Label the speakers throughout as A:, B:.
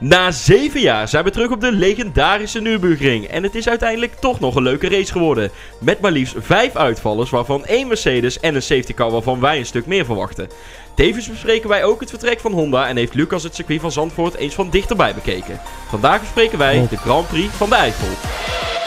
A: Na zeven jaar zijn we terug op de legendarische Nürburgring. En het is uiteindelijk toch nog een leuke race geworden. Met maar liefst vijf uitvallers, waarvan één Mercedes en een safety car waarvan wij een stuk meer verwachten. Tevens bespreken wij ook het vertrek van Honda en heeft Lucas het circuit van Zandvoort eens van dichterbij bekeken. Vandaag bespreken wij de Grand Prix van de Eifel.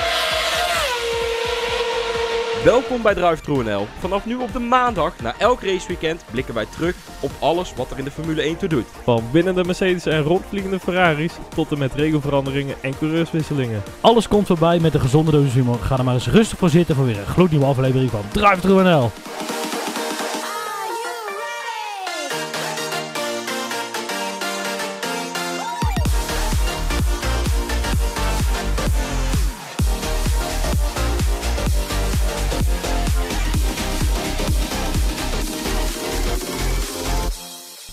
A: Welkom bij DriveThru Vanaf nu op de maandag, na elk raceweekend, blikken wij terug op alles wat er in de Formule 1 toe doet.
B: Van winnende Mercedes en rondvliegende Ferraris tot en met regelveranderingen en coureurswisselingen.
C: Alles komt voorbij met een gezonde dosis humor. Ga er maar eens rustig voor zitten voor weer een gloednieuwe aflevering van DriveThru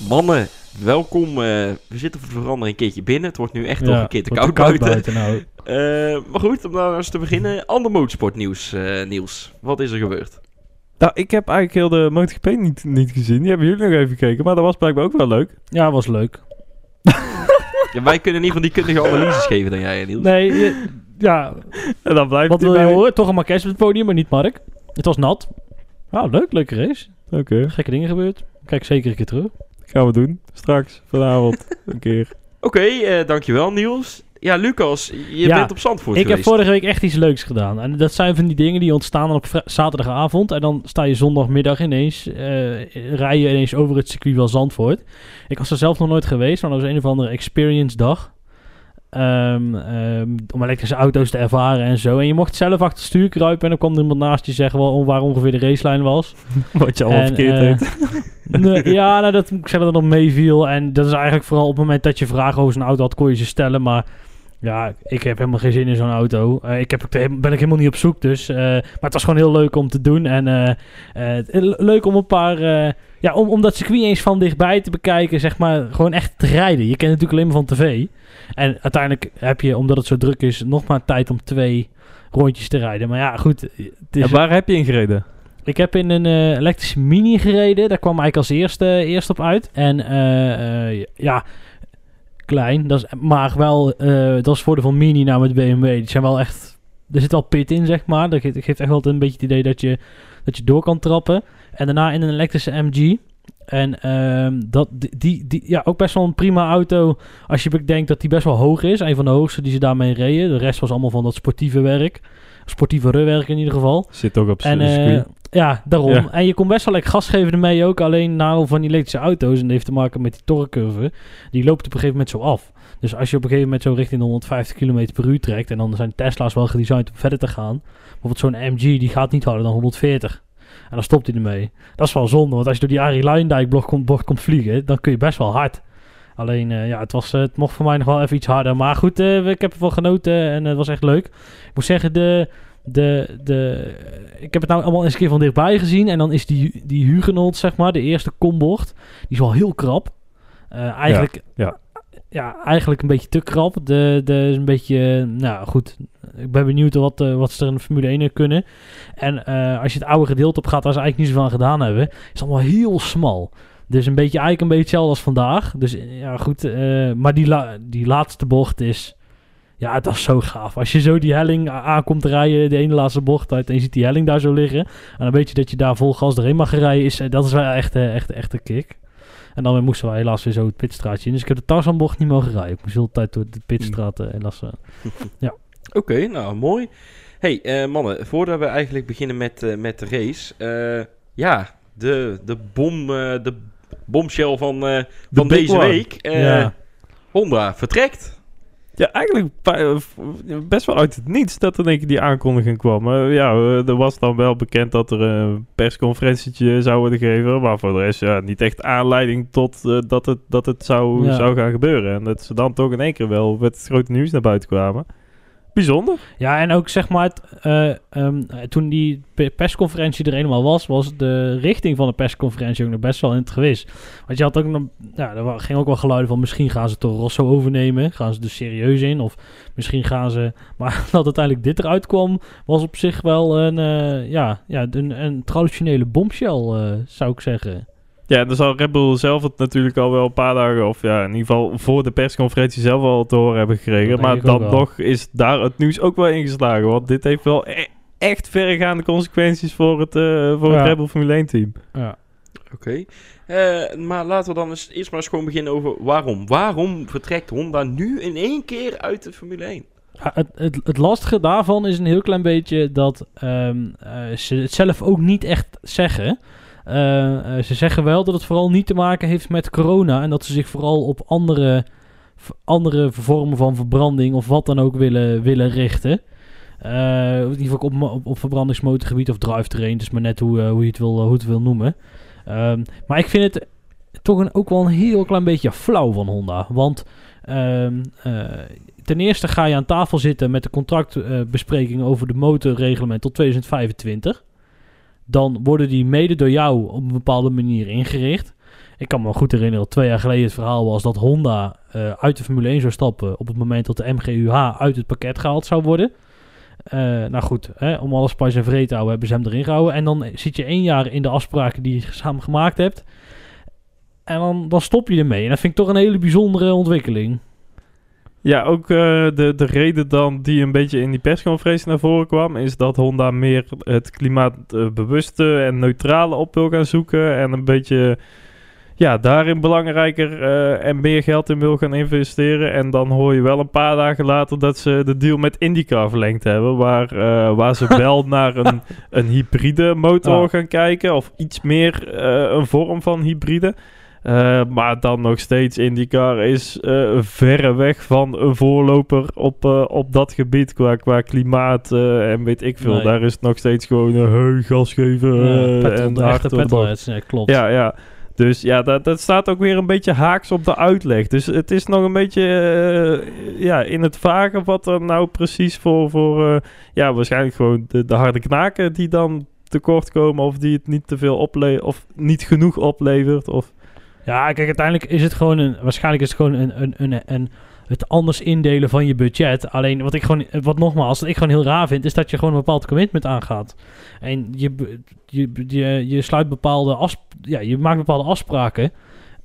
A: Mannen, welkom. eh, we zitten voor de verandering een keertje binnen. Het wordt nu echt
C: Ja,
A: nog een keer te koud, buiten.
C: nou.
A: Eh, maar goed, om nou eens te beginnen. Ander motorsportnieuws, eh Niels. Wat is er gebeurd?
B: Nou, ik heb eigenlijk heel de MotoGP niet, niet gezien. Die hebben jullie nog even gekeken, maar dat was blijkbaar ook wel leuk.
C: Ja, was leuk.
A: Ja, wij kunnen in ieder geval die kundige analyses geven dan jij, Niels.
C: Nee, je- ja,
B: En dan blijft
C: wat wil je
B: bij-
C: horen? Toch een Marquez op het podium, maar niet Mark. Het was nat. Nou, leuk, leuke race.
B: Oké,
C: Gekke dingen gebeurd. Kijk zeker een keer terug.
B: Gaan we doen. Straks, vanavond, een keer.
A: Oké, eh, dankjewel Niels. Ja, Lucas, je
C: Ja,
A: bent op Zandvoort
C: Ik heb vorige week echt iets leuks gedaan. En dat zijn van die dingen die ontstaan op zaterdagavond. En dan sta je zondagmiddag ineens, eh rij je ineens over het circuit van Zandvoort. Ik was er zelf nog nooit geweest, maar dat was een of andere experience dag. Ehm, ehm, om elektrische auto's te ervaren en zo. En je mocht zelf achter het stuur kruipen en dan kwam er iemand naast je zeggen wel, waar ongeveer de racelijn was.
B: Wat je allemaal
C: En,
B: verkeerd heeft.
C: Nee, ja, nou, dat ik zeggen dat het nog meeviel. En dat is eigenlijk vooral op het moment dat je vragen over zo'n auto had, kon je ze stellen. Maar ja, ik heb helemaal geen zin in zo'n auto. Eh, ik heb, ben ik helemaal niet op zoek. Dus, eh, maar het was gewoon heel leuk om te doen. En eh, leuk om een paar... ja, om, om dat circuit eens van dichtbij te bekijken, zeg maar, gewoon echt te rijden. Je kent het natuurlijk alleen maar van tv. En uiteindelijk heb je, omdat het zo druk is, nog maar tijd om twee rondjes te rijden. Maar ja, goed. Het is,
B: En waar heb je in gereden?
C: ik heb in een elektrische mini gereden. Daar kwam eigenlijk als eerste eerst op uit. En ja, klein. Dat is, maar wel, eh, dat is voordeel van mini nou met BMW. Die zijn wel echt, er zit wel pit in, zeg maar. Dat geeft, echt wel een beetje het idee dat je, dat je door kan trappen. En daarna in een elektrische MG. En ehm, dat, die, die- ja, ook best wel een prima auto. Als je bedenkt dat die best wel hoog is. Een van de hoogste die ze daarmee reden. De rest was allemaal van dat sportieve werk. Sportieve werk in ieder geval.
B: Zit ook op zijn
C: eh,
B: circuit.
C: ja, daarom.
B: Ja.
C: En je kon best wel lekker gas geven ermee ook. Alleen nadeel van die elektrische auto's, en dat heeft te maken met die torquecurve, die loopt op een gegeven moment zo af. Dus als je op een gegeven moment zo richting de 150 km per uur trekt, en dan zijn Tesla's wel gedesigned om verder te gaan. Bijvoorbeeld zo'n MG, die gaat niet harder dan 140. En dan stopt hij ermee. Dat is wel zonde, want als je door die Arie Luijendijk bocht komt, komt vliegen, dan kun je best wel hard. Alleen, eh, ja, het, was, eh, het mocht voor mij nog wel even iets harder. Maar goed, eh, ik heb ervan genoten en het was echt leuk. Ik moet zeggen, de, de, de, ik heb het nou allemaal eens een keer van dichtbij gezien. En dan is die, die Hugenot, zeg maar, de eerste kombocht, die is wel heel krap. Eigenlijk,
B: ja.
C: ja, eigenlijk een beetje te krap. De, de is een beetje, nou goed. Ik ben benieuwd wat, wat ze er in de Formule 1 kunnen. En als je het oude gedeelte op gaat, waar ze eigenlijk niet zoveel aan gedaan hebben, is het allemaal heel smal. Dus een beetje, eigenlijk een beetje hetzelfde als vandaag. Dus ja, goed. eh, maar die, la- die laatste bocht is, ja, dat is zo gaaf. Als je zo die helling aankomt te rijden, de ene laatste bocht uit, en je ziet die helling daar zo liggen. En dan weet je dat je daar vol gas doorheen mag rijden. Is, eh, dat is wel echt, eh, echt, echt een kick. En dan moesten we helaas weer zo het pitstraatje in. Dus ik heb de Tarzanbocht niet mogen rijden. Ik moest de hele tijd door de pitstraat helaas. eh.
A: Oké, nou mooi. hey, mannen, voordat we eigenlijk beginnen met, met de race. ja, de, de bom, de bombshell van, eh, van deze
B: one.
A: week. Eh,
C: ja.
A: Honda vertrekt.
B: Ja, eigenlijk eh, best wel uit het niets dat er denk ik die aankondiging kwam. Maar ja, er was dan wel bekend dat er een persconferentietje zou worden gegeven. Maar voor de rest ja, niet echt aanleiding tot eh, dat, het, dat het zou,
C: Ja.
B: zou gaan gebeuren. En dat ze dan toch in één keer wel met het grote nieuws naar buiten kwamen. Bijzonder.
C: Ja, en ook zeg maar, eh, toen die pe- persconferentie er eenmaal was, was de richting van de persconferentie ook nog best wel in het gewis. Want je had ook nog, ja, er ging ook wel geluiden van misschien gaan ze toch Rosso overnemen, gaan ze er serieus in, of misschien gaan ze, maar dat uiteindelijk dit eruit kwam, was op zich wel een, eh, ja, ja, een, een traditionele bombshell, eh, zou ik zeggen.
B: Ja, dan zal Red Bull zelf het natuurlijk al wel een paar dagen, of ja, in ieder geval voor de persconferentie zelf al te horen hebben gekregen. Maar dan nog is daar het nieuws ook wel ingeslagen. Want dit heeft wel e- echt verregaande consequenties voor het, eh, voor
C: Ja.
B: het Red Bull Formule 1 team.
C: Ja.
A: Oké. Eh, maar laten we dan eens, eerst maar eens gewoon beginnen over waarom. Waarom vertrekt Honda nu in één keer uit de Formule 1?
C: Ja, het, het, het lastige daarvan is een heel klein beetje dat ehm, eh, ze het zelf ook niet echt zeggen. Eh, eh, ze zeggen wel dat het vooral niet te maken heeft met corona en dat ze zich vooral op andere, andere vormen van verbranding of wat dan ook willen, willen richten. Eh, in ieder geval op, op, verbrandingsmotorgebied of drivetrain, dus maar net hoe, hoe je het wil, hoe het wil noemen. Ehm, maar ik vind het toch een, ook wel een heel klein beetje flauw van Honda. Want ehm, eh, ten eerste ga je aan tafel zitten met de contractbespreking over de motorreglement tot 2025. Dan worden die mede door jou op een bepaalde manier ingericht. Ik kan me goed herinneren dat twee jaar geleden het verhaal was dat Honda eh, uit de Formule 1 zou stappen op het moment dat de MGUH uit het pakket gehaald zou worden. Eh, nou goed, hè, om alles pas en vreed te houden hebben ze hem erin gehouden. En dan zit je één jaar in de afspraken die je samen gemaakt hebt. En dan, dan stop je ermee. En dat vind ik toch een hele bijzondere ontwikkeling.
B: Ja, ook eh, de, de reden dan die een beetje in die persconferentie naar voren kwam, is dat Honda meer het klimaatbewuste en neutrale op wil gaan zoeken. En een beetje ja, daarin belangrijker eh, en meer geld in wil gaan investeren. En dan hoor je wel een paar dagen later dat ze de deal met IndyCar verlengd hebben. Waar, eh, waar ze wel naar een, een hybride motor
C: Ah.
B: gaan kijken. Of iets meer eh, een vorm van hybride. Eh, maar dan nog steeds, IndyCar is eh verre weg van een voorloper op, eh, op dat gebied qua, qua klimaat en weet ik veel.
C: Nee.
B: Daar is het nog steeds gewoon een heu, gas geven
C: Ja,
B: en hard
C: nee, klopt.
B: Ja, ja. Dus ja, dat, dat staat ook weer een beetje haaks op de uitleg. Dus het is nog een beetje ja, in het vage wat er nou precies voor, voor ja, waarschijnlijk gewoon de, de harde knaken die dan tekort komen of die het niet te veel oplevert of niet genoeg oplevert. Of,
C: Ja, kijk, uiteindelijk is het gewoon een. Waarschijnlijk is het gewoon een, een, een, een, het anders indelen van je budget. Alleen wat ik gewoon, wat nogmaals, wat ik gewoon heel raar vind, is dat je gewoon een bepaald commitment aangaat. En je, je, je, je sluit bepaalde afsp ja, je maakt bepaalde afspraken.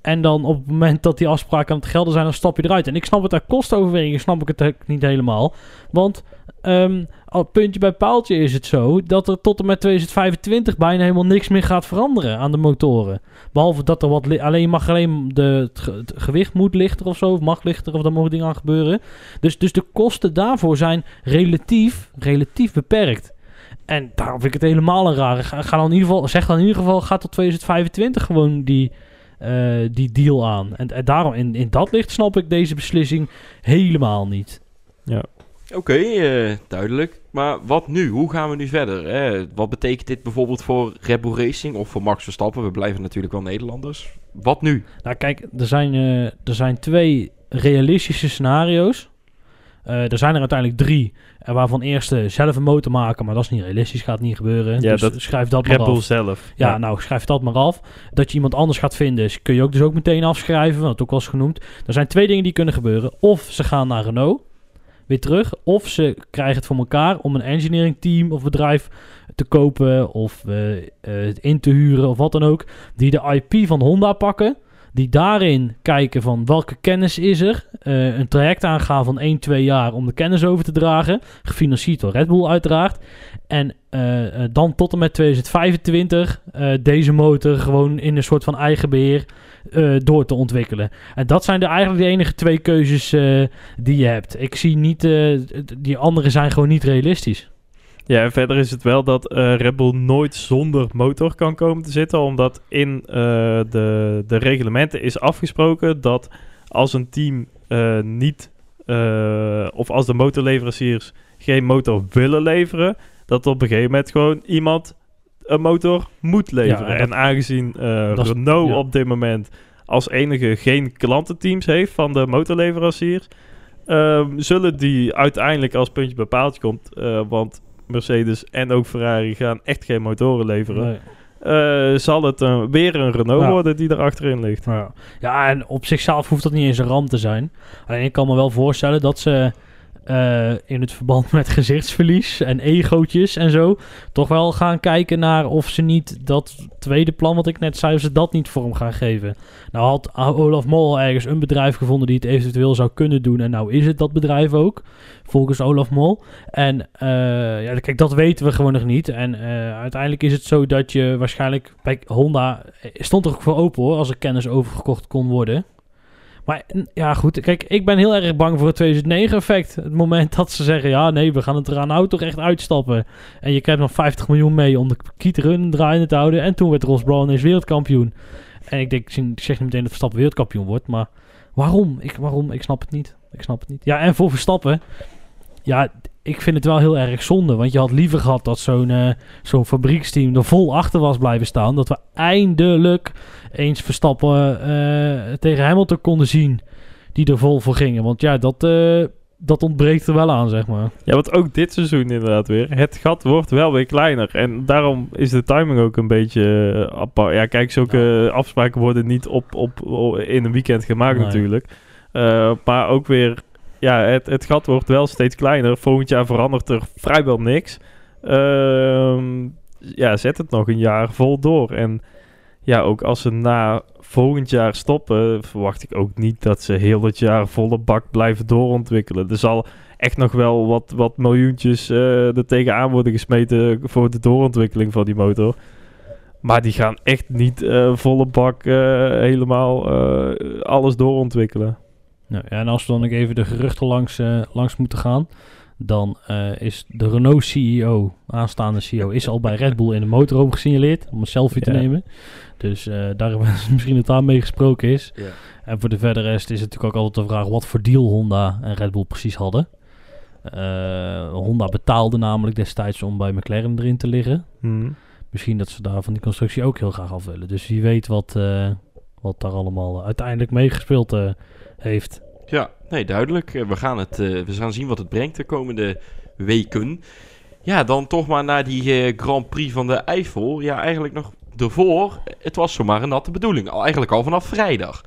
C: En dan op het moment dat die afspraken aan het gelden zijn, dan stap je eruit. En ik snap het uit kostoverwegingen, snap ik het niet helemaal. Want al puntje bij paaltje is het zo dat er tot en met 2025 bijna helemaal niks meer gaat veranderen aan de motoren. Behalve dat er wat... Alleen mag alleen... De, het, ge- het gewicht moet lichter of zo. Of mag lichter of daar mogen dingen aan gebeuren. Dus, dus de kosten daarvoor zijn relatief, relatief beperkt. En daarom vind ik het helemaal een rare... Ga, dan in ieder geval... Zeg dan in ieder geval... Ga tot 2025 gewoon die, eh, die deal aan. En, en daarom... In, in dat licht snap ik deze beslissing helemaal niet.
A: Oké, eh, duidelijk. Maar wat nu? Hoe gaan we nu verder? Hè? Wat betekent dit bijvoorbeeld voor Red Bull Racing of voor Max Verstappen? We blijven natuurlijk wel Nederlanders. Wat nu?
C: Nou, kijk, er zijn, eh, er zijn twee realistische scenario's. Eh, er zijn er uiteindelijk drie. En waarvan eerste zelf een motor maken, maar dat is niet realistisch, gaat niet gebeuren.
B: Ja,
C: dus
B: dat-
C: schrijf dat
B: Red
C: maar
B: Bull
C: af.
B: zelf.
C: Ja, nou, schrijf dat maar af. Dat je iemand anders gaat vinden, kun je ook dus ook meteen afschrijven, want dat ook wel eens genoemd. Er zijn twee dingen die kunnen gebeuren. Of ze gaan naar Renault, terug. Of ze krijgen het voor elkaar om een engineering team of bedrijf te kopen of eh, in te huren of wat dan ook. Die de IP van Honda pakken. Die daarin kijken van welke kennis is er. eh, een traject aangaan van 1, 2 jaar om de kennis over te dragen. Gefinancierd door Red Bull uiteraard. En dan tot en met 2025 eh, deze motor gewoon in een soort van eigen beheer eh, door te ontwikkelen. En dat zijn de, eigenlijk de enige twee keuzes eh, die je hebt. Ik zie niet, d- die andere zijn gewoon niet realistisch.
B: Ja, en verder is het wel dat Bull nooit zonder motor kan komen te zitten. Omdat in de, de reglementen is afgesproken dat als een team niet... of als de motorleveranciers geen motor willen leveren... dat op een gegeven moment gewoon iemand een motor moet leveren.
C: en
B: en,
C: dat-
B: aangezien eh, Renault
C: ja.
B: op dit moment als enige geen klantenteams heeft van de motorleveranciers... ehm, zullen die uiteindelijk als puntje bij paaltje komt... eh, want Mercedes en ook Ferrari gaan echt geen motoren leveren.
C: Nee.
B: Eh, zal het weer een Renault
C: Ja.
B: worden die er achterin ligt.
C: Ja. ja, en op zichzelf hoeft dat niet eens een ramp te zijn. Alleen ik kan me wel voorstellen dat ze eh, in het verband met gezichtsverlies en egootjes en zo, toch wel gaan kijken naar of ze niet dat tweede plan wat ik net zei, of ze dat niet vorm gaan geven. Nou had Olaf Mol ergens een bedrijf gevonden die het eventueel zou kunnen doen en nou is het dat bedrijf ook, volgens Olaf Mol. En eh, ja, kijk, dat weten we gewoon nog niet. En eh, uiteindelijk is het zo dat je waarschijnlijk bij Honda stond er ook voor open hoor, als er kennis overgekocht kon worden. Maar ja, goed. Kijk, ik ben heel erg bang voor het 2009-effect. Het moment dat ze zeggen: ja, nee, we gaan het er aan nou toch echt uitstappen. En je krijgt nog 50 miljoen mee om de kieterun draaiende te houden. En toen werd Ross Brown eens wereldkampioen. En ik, denk, ik zeg niet meteen dat Verstappen wereldkampioen wordt. Maar waarom? Ik, waarom? Ik snap het niet. Ik snap het niet. Ja, en voor Verstappen. Ja, ik vind het wel heel erg zonde. Want je had liever gehad dat zo'n eh, zo'n fabrieksteam er vol achter was blijven staan. Dat we eindelijk eens Verstappen eh, tegen Hamilton konden zien. Die er vol voor gingen. Want ja, dat, eh, dat ontbreekt er wel aan, zeg maar.
B: Ja, want ook dit seizoen inderdaad weer. Het gat wordt wel weer kleiner. En daarom is de timing ook een beetje apart. Ja, kijk, zulke afspraken worden niet op, op, in een weekend gemaakt
C: Nee.
B: natuurlijk. Maar ook weer, ja, het, het gat wordt wel steeds kleiner. Volgend jaar verandert er vrijwel niks. Ehm, ja, zet het nog een jaar vol door. En ja, ook als ze na volgend jaar stoppen, verwacht ik ook niet dat ze heel het jaar volle bak blijven doorontwikkelen. Er zal echt nog wel wat, wat miljoentjes eh er tegenaan worden gesmeten voor de doorontwikkeling van die motor. Maar die gaan echt niet eh, volle bak eh, helemaal alles doorontwikkelen.
C: Nou, ja, en als we dan nog even de geruchten langs, eh, langs moeten gaan, dan eh, is de Renault CEO, aanstaande CEO, is al bij Red Bull in de motorhome gesignaleerd om een selfie te
B: Ja.
C: nemen. Dus eh, daar misschien het aan mee gesproken is.
A: Ja.
C: En voor de verdere rest is het natuurlijk ook altijd de vraag wat voor deal Honda en Red Bull precies hadden. Honda betaalde namelijk destijds om bij McLaren erin te liggen.
B: Hmm.
C: Misschien dat ze daar van die constructie ook heel graag af willen. Dus wie weet wat, wat daar allemaal uiteindelijk meegespeeld heeft.
A: Ja, nee, duidelijk. Eh, We gaan, het, eh, we gaan zien wat het brengt de komende weken. Ja, dan toch maar naar die eh, Grand Prix van de Eifel. Ja, eigenlijk nog ervoor. Het was zomaar een natte bedoeling. Al, eigenlijk al vanaf vrijdag.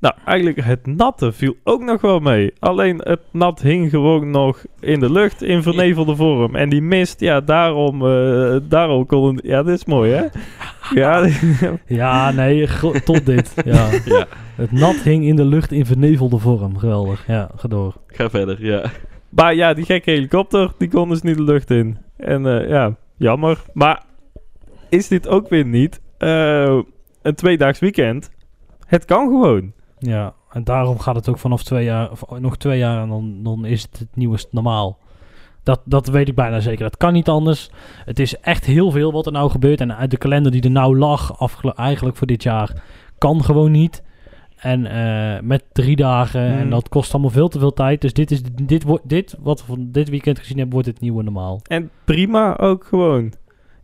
B: Nou, eigenlijk het natte viel ook nog wel mee. Alleen het nat hing gewoon nog in de lucht in vernevelde vorm. En die mist, ja, daarom, eh, daarom kon het... Ja, dit is mooi, hè? Ja,
C: Ja, nee, tot dit. Ja.
A: Ja,
C: Het nat hing in de lucht in vernevelde vorm. Geweldig. Ja, ga door.
A: ga verder, ja.
B: maar ja, die gekke helikopter, die kon dus niet de lucht in. En eh, ja, jammer. Maar is dit ook weer niet eh, een tweedaags weekend? Het kan gewoon.
C: Ja, en daarom gaat het ook vanaf twee jaar, of nog twee jaar en dan, dan is het het nieuwe normaal. Dat, dat weet ik bijna zeker. Dat kan niet anders. Het is echt heel veel wat er nou gebeurt. En uit de kalender die er nou lag, eigenlijk voor dit jaar, kan gewoon niet. En eh, met drie dagen. En
B: Hmm.
C: dat kost allemaal veel te veel tijd. Dus dit, is, dit, wordt dit wat we van dit weekend gezien hebben, wordt het nieuwe normaal.
B: En prima ook gewoon.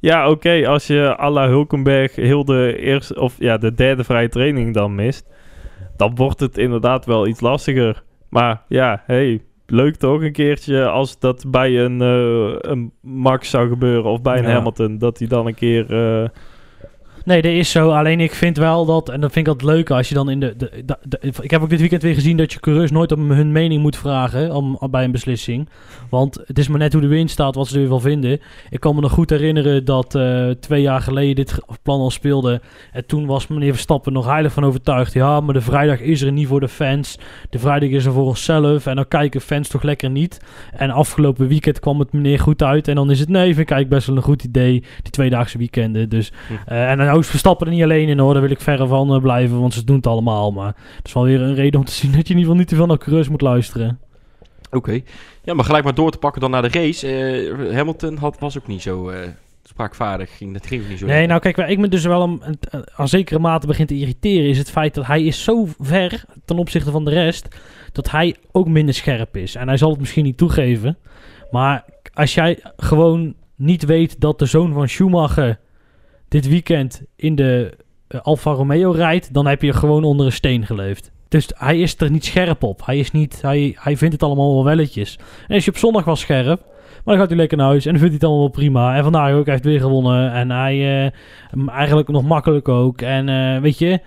B: Ja, oké, als je à la Hulkenberg heel de eerste of ja, de derde vrije training dan mist, dan wordt het inderdaad wel iets lastiger. Maar ja, hey, leuk toch een keertje als dat bij een, eh, een Max zou gebeuren of bij een
C: Ja.
B: Hamilton, dat hij dan een keer eh,
C: Nee, dat is zo. Alleen ik vind wel dat, en dat vind ik altijd leuk als je dan in de, de, de- de- ik heb ook dit weekend weer gezien dat je coureurs nooit om hun mening moet vragen om, bij een beslissing. Want het is maar net hoe de wind staat, wat ze er weer van vinden. Ik kan me nog goed herinneren dat eh, twee jaar geleden dit plan al speelde. En toen was meneer Verstappen nog heilig van overtuigd. Ja, maar de vrijdag is er niet voor de fans. De vrijdag is er voor onszelf. En dan kijken fans toch lekker niet. En afgelopen weekend kwam het meneer goed uit. En dan is het nee, vind ik eigenlijk best wel een goed idee. Die tweedaagse weekenden. Dus eh, en dan is Verstappen er niet alleen in hoor, daar wil ik verre van eh, blijven, want ze doen het allemaal. Maar het is wel weer een reden om te zien dat je in ieder geval niet te veel naar coureurs moet luisteren.
A: Oké. Ja, maar gelijk maar door te pakken dan naar de race. Eh, Hamilton had, was ook niet zo eh, spraakvaardig. Ging, dat ging niet zo
C: Nee,
A: lekker.
C: nou kijk, waar ik me dus wel een, een, aan zekere mate begin te irriteren, is het feit dat hij is zo ver ten opzichte van de rest, dat hij ook minder scherp is. En hij zal het misschien niet toegeven, maar als jij gewoon niet weet dat de zoon van Schumacher dit weekend in de eh, Alfa Romeo rijdt, dan heb je gewoon onder een steen geleefd. Dus hij is er niet scherp op. Hij, is niet, hij, hij vindt het allemaal wel welletjes. En is je op zondag wel scherp, maar dan gaat hij lekker naar huis en vindt hij het allemaal wel prima. En vandaag ook, heeft weer gewonnen. En hij eh, eigenlijk nog makkelijk ook. En eh, weet je,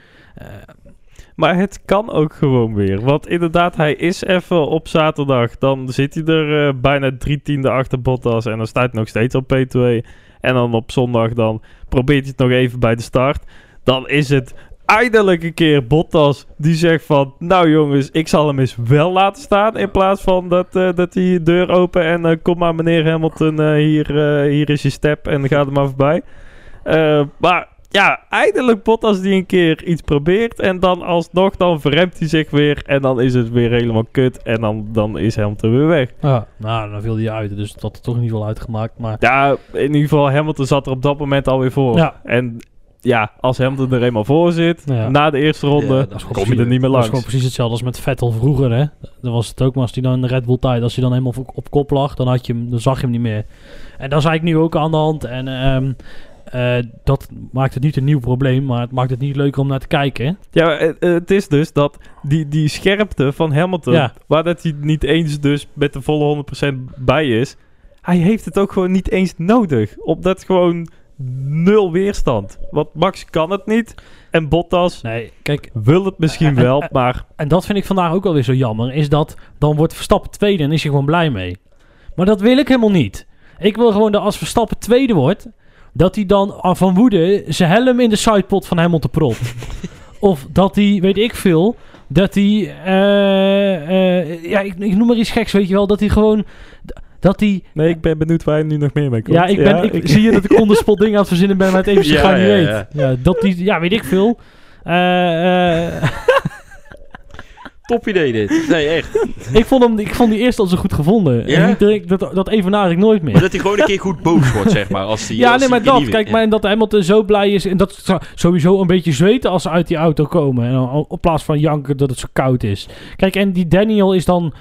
B: Maar het kan ook gewoon weer. Want inderdaad, hij is even op zaterdag. Dan zit hij er bijna drie tiende achter Bottas. En dan staat hij nog steeds op P2. En dan op zondag dan probeert hij het nog even bij de start. Dan is het eindelijk een keer Bottas die zegt van... Nou jongens, ik zal hem eens wel laten staan. In plaats van dat, eh, dat hij de deur open en eh, kom maar meneer Hamilton, eh, hier, hier is je step en ga er maar voorbij. Maar ja, eindelijk Bottas die een keer iets probeert. En dan alsnog, dan verremt hij zich weer. En dan is het weer helemaal kut. En dan, dan is Hamilton weer weg.
C: Ja, nou, dan viel hij uit. Dus dat had er toch in ieder geval uitgemaakt. Maar
B: Ja, in ieder geval, Hamilton zat er op dat moment alweer voor.
C: Ja.
B: En ja, als Hamilton er eenmaal voor zit,
C: Ja.
B: na de eerste ronde,
A: Ja,
B: kom je er niet meer
C: dat is
B: langs.
C: gewoon precies hetzelfde als met Vettel vroeger, hè. Dan was het ook maar als hij dan in de Red Bull tijd, als hij dan helemaal op, op kop lag, dan, had je hem, dan zag je hem niet meer. En dat is eigenlijk nu ook aan de hand. En ehm, eh, dat maakt het niet een nieuw probleem, maar het maakt het niet leuker om naar te kijken.
B: Ja, eh, eh, het is dus dat die, die scherpte van Hamilton,
C: Ja.
B: waar dat hij niet eens dus met de volle 100% bij is, hij heeft het ook gewoon niet eens nodig. Omdat gewoon nul weerstand. Want Max kan het niet en Bottas
C: Nee, kijk,
B: wil het misschien
C: En-
B: wel,
C: en-
B: maar
C: en dat vind ik vandaag ook alweer zo jammer, is dat dan wordt Verstappen tweede en is je gewoon blij mee. Maar dat wil ik helemaal niet. Ik wil gewoon dat als Verstappen tweede wordt, dat hij dan ah, van woede zijn helm in de sidepot van Hamilton propt. of dat hij, weet ik veel, dat hij, eh, eh, ja, ik, ik noem maar iets geks, weet je wel, dat hij gewoon, dat hij,
B: nee, ik ben benieuwd waar je nu nog meer mee komt.
C: ja, ik ben, ik, zie je dat ik onderspot dingen aan het verzinnen ben, maar het even
A: Ja,
C: ga niet
A: ja,
C: weet.
A: ja.
C: Ja, dat die, ja, weet ik veel. Eh, eh,
A: Top idee dit. Nee, echt.
C: Ik vond, hem, ik vond die eerst al zo goed gevonden.
A: Ja?
C: En direct, dat, dat evenaar ik nooit
A: Maar
C: meer.
A: dat hij gewoon een keer goed boos wordt, zeg maar. Als hij,
C: Ja,
A: als
C: nee, maar dat. Kijk, maar en dat Hamilton zo blij is. En dat ze sowieso een beetje zweten als ze uit die auto komen. En dan, op plaats van janken dat het zo koud is. Kijk, en die Daniel is dan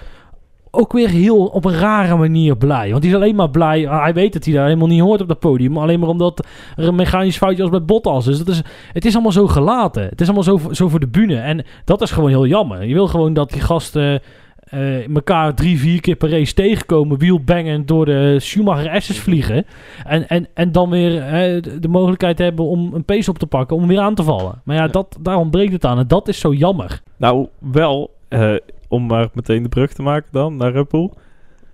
C: ook weer heel op een rare manier blij. Want hij is alleen maar blij. ah, Hij weet dat hij daar helemaal niet hoort op dat podium. Alleen maar omdat er een mechanisch foutje als bij Bottas is. Dat is het is allemaal zo gelaten. Het is allemaal zo, zo voor de bühne. En dat is gewoon heel jammer. Je wil gewoon dat die gasten eh elkaar drie, vier keer per race tegenkomen. Wielbangen door de Schumacher S's vliegen. En, en, en dan weer eh, de, mogelijkheid hebben om een pace op te pakken. Om weer aan te vallen. Maar ja,
A: Ja.
C: Dat, daar ontbreekt het aan. En dat is zo jammer.
B: Nou, wel, eh, om maar meteen de brug te maken dan, naar Red Bull.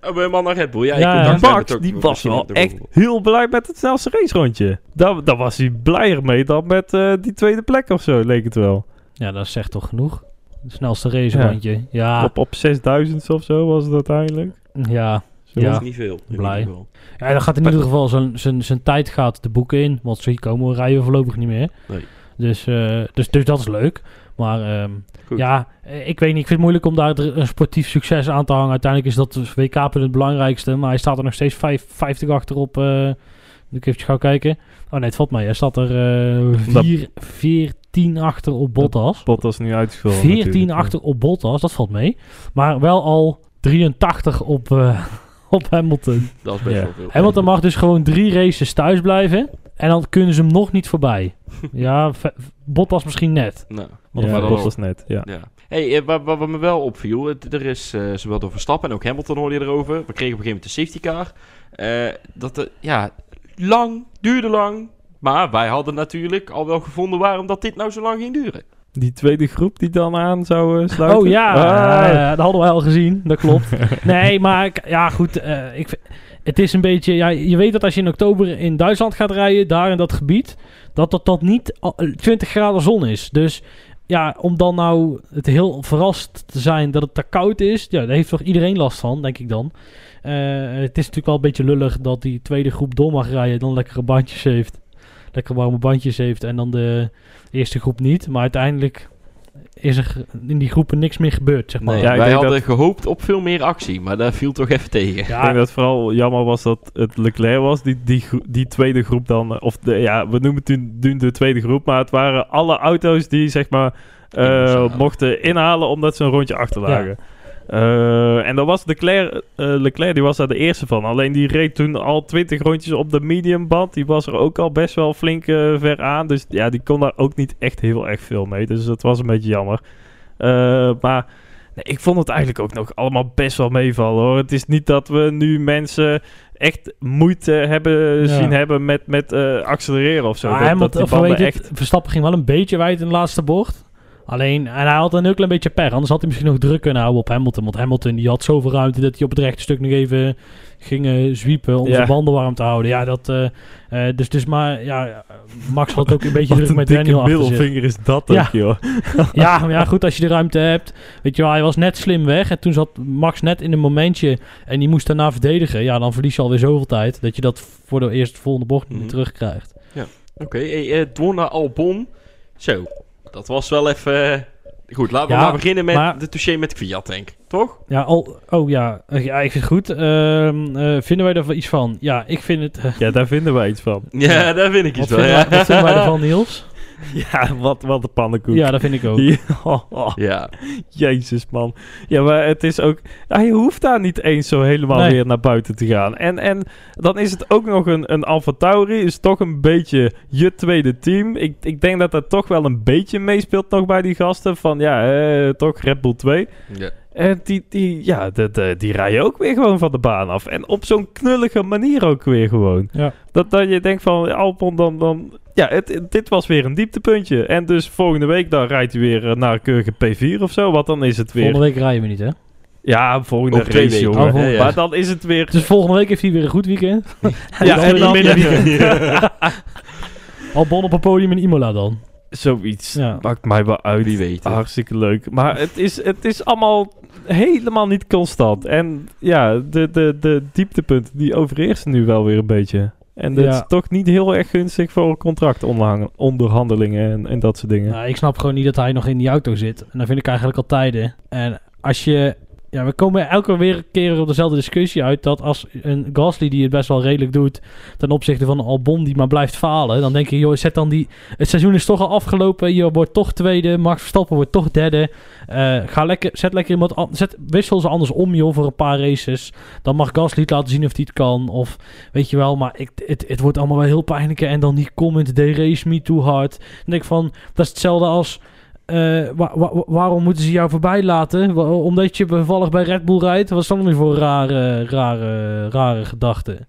A: Oh, man naar Red Bull. Ja,
C: Ja,
A: ik
B: die was wel echt heel blij met het snelste racerondje. Daar, daar was hij blijer mee dan met eh, die tweede plek of zo, leek het wel.
C: Ja, dat zegt toch genoeg? De snelste racerandje. Ja,
B: Op, op 6000 of zo was het uiteindelijk.
C: ja.
B: Zo.
C: Ja.
A: Dat is niet veel.
C: Blij.
A: geval.
C: Ja, dan gaat in ieder geval zijn- zijn zijn tijd gaat de boeken in. Want zo komen we rijden we voorlopig niet meer.
A: Nee.
C: Dus, eh, dus, dus dat is leuk. Maar ehm, ja, eh, ik weet niet. Ik vind het moeilijk om daar een sportief succes aan te hangen. Uiteindelijk is dat dus WK-punt het belangrijkste. Maar hij staat er nog steeds vijf, 50 achter op. eh moet ik even gauw kijken. Oh nee, het valt mij. Hij staat er eh
B: Dat-
C: vier, 14 achter op Bottas.
B: Bottas nu uitgevallen
C: 14
B: natuurlijk.
C: achter op Bottas, dat valt mee. Maar wel al 83 op, eh, op Hamilton.
A: Dat is best
B: Ja.
A: wel veel.
C: Hamilton mag dus gewoon drie races thuis blijven. En dan kunnen ze hem nog niet voorbij. Ja, Bottas misschien net.
A: Nou,
B: Ja,
A: maar dan
B: Bottas net, ja.
A: Ja. Hey, eh, wat, wat, wat me wel opviel, het- er is eh, zowel door Verstappen en ook Hamilton hoorde je erover. We kregen op een gegeven moment de safety car. Eh, dat, de, ja, lang, duurde lang. Maar wij hadden natuurlijk al wel gevonden waarom dat dit nou zo lang ging duren.
B: Die tweede groep die dan aan zou eh, sluiten.
C: Oh ja,
B: Ah.
C: eh, dat hadden we al gezien. Dat klopt. nee, maar ja, goed. eh, ik, het is een beetje. Ja, je weet dat als je in oktober in Duitsland gaat rijden, daar in dat gebied, dat dat, dat niet al- 20 graden zon is. Dus ja, om dan nou het heel verrast te zijn dat het daar koud is, ja, daar heeft toch iedereen last van, denk ik dan. Het is natuurlijk wel een beetje lullig dat die tweede groep door mag rijden, dan lekkere bandjes heeft. Lekker warme bandjes heeft en dan de eerste groep niet. Maar uiteindelijk is er in die groepen niks meer gebeurd, zeg maar.
A: Nee,
B: Ja, ik
A: wij hadden gehoopt op veel meer actie, maar dat viel toch even tegen.
B: Ik
C: Ja,
B: denk dat het vooral jammer was dat het Leclerc was, die, die, die tweede groep dan. eh, Of de, ja, we noemen het nu, nu de tweede groep, maar het waren alle auto's die zeg maar eh, mochten inhalen omdat ze een rondje achterlagen. Eh, en dan was Leclerc, eh, Leclerc, die was daar de eerste van. Alleen die reed toen al 20 rondjes op de medium band. Die was er ook al best wel flink eh, ver aan. Dus ja, die kon daar ook niet echt heel erg veel mee. Dus dat was een beetje jammer. Maar nee, ik vond het eigenlijk ook nog allemaal best wel meevallen hoor. Het is niet dat we nu mensen echt moeite hebben
C: Ja.
B: zien hebben met, met accelereren of zo.
C: Maar
B: dat, dat die banden echt...
C: Verstappen ging wel een beetje wijd in de laatste bocht. Alleen, en hij had een heel klein beetje pech. Anders had hij misschien nog druk kunnen houden op Hamilton. Want Hamilton die had zoveel ruimte dat hij op het rechte stuk nog even ging eh, zwiepen om
B: Ja.
C: zijn banden warm te houden. Ja, dat... eh, eh, dus, dus maar, ja, Max had ook een beetje druk
B: een
C: met
B: dikke
C: Daniel achter
B: middelvinger is dat
C: Ja.
B: ook, joh.
C: Ja, maar ja, goed, als je de ruimte hebt. Weet je wel, hij was net slim weg. En toen zat Max net in een momentje. En die moest daarna verdedigen. Ja, dan verlies je alweer zoveel tijd. Dat je dat voor de eerste volgende bocht niet
A: Mhm.
C: terugkrijgt.
A: Oké, hey, eh, door naar Albon. Zo, dat was wel even... eh, Goed, laten we
C: Ja,
A: maar beginnen met
C: maar-
A: de touché met Fiat, denk ik. Toch?
C: Ja, al, oh ja, eh, ja, ik vind het goed. Ehm, eh, vinden wij er iets van? Ja, ik vind het.
B: Ja, daar vinden wij iets van.
A: Ja, daar vind ik
C: wat,
A: iets Ja.
C: wij, wat vinden wij ervan, Niels?
B: Ja, wat, wat een pannenkoek.
C: Ja, dat vind ik ook.
B: Ja, oh, oh,
A: ja.
B: Jezus, man. Ja, maar het is ook... Je hoeft daar niet eens zo helemaal
C: Nee.
B: weer naar buiten te gaan. En, en dan is het ook nog een, een Alfa Tauri. Is toch een beetje je tweede team. Ik, ik denk dat dat toch wel een beetje meespeelt nog bij die gasten. Van ja, eh, toch Red Bull 2.
A: ja.
B: En die, die, ja, de, de- die rijden ook weer gewoon van de baan af. En op zo'n knullige manier ook weer gewoon.
C: Ja.
B: Dat, dat je denkt van Alpon dan... dan ja, het, het- dit was weer een dieptepuntje. En dus volgende week dan rijdt hij weer eh, naar een keurige P4 of zo. Want dan is het weer...
C: Volgende week rijden we niet, hè?
B: Ja, volgende
A: twee
B: race, jongen.
C: Oh,
A: ja.
B: Maar dan is het weer...
C: Dus volgende week heeft hij weer een goed weekend.
B: ja, en dan
C: Albon op een podium in Imola dan.
B: Zoiets.
C: Ja.
B: Maakt mij wel uit.
A: Wie weet.
B: Hartstikke leuk. Maar het is, het is allemaal helemaal niet constant. En ja, de, de, de dieptepunten die overheersen nu wel weer een beetje. En dat
C: Ja.
B: is toch niet heel erg gunstig voor contractonderhandelingen en, en dat soort dingen.
C: Nou, ik snap gewoon niet dat hij nog in die auto zit. En dat vind ik eigenlijk al tijden. En als je... Ja, we komen elke weer keer op dezelfde discussie uit... dat als een Gasly die het best wel redelijk doet... ten opzichte van Albon die maar blijft falen... dan denk je, joh, zet dan die... Het seizoen is toch al afgelopen. Je wordt toch tweede. Max Verstappen wordt toch derde. Eh, ga lekker, zet lekker iemand... an- Zet, wissel ze anders om, joh, voor een paar races. Dan mag Gasly laten zien of hij het kan. Of, weet je wel, maar ik, het, het wordt allemaal wel heel pijnlijk. En dan die comment, they race me too hard. Dan denk ik van, dat is hetzelfde als... eh, wa- wa- waarom moeten ze jou voorbij laten? Wa- Omdat je toevallig bij Red Bull rijdt? Wat is dat dan weer voor rare, rare, rare gedachten?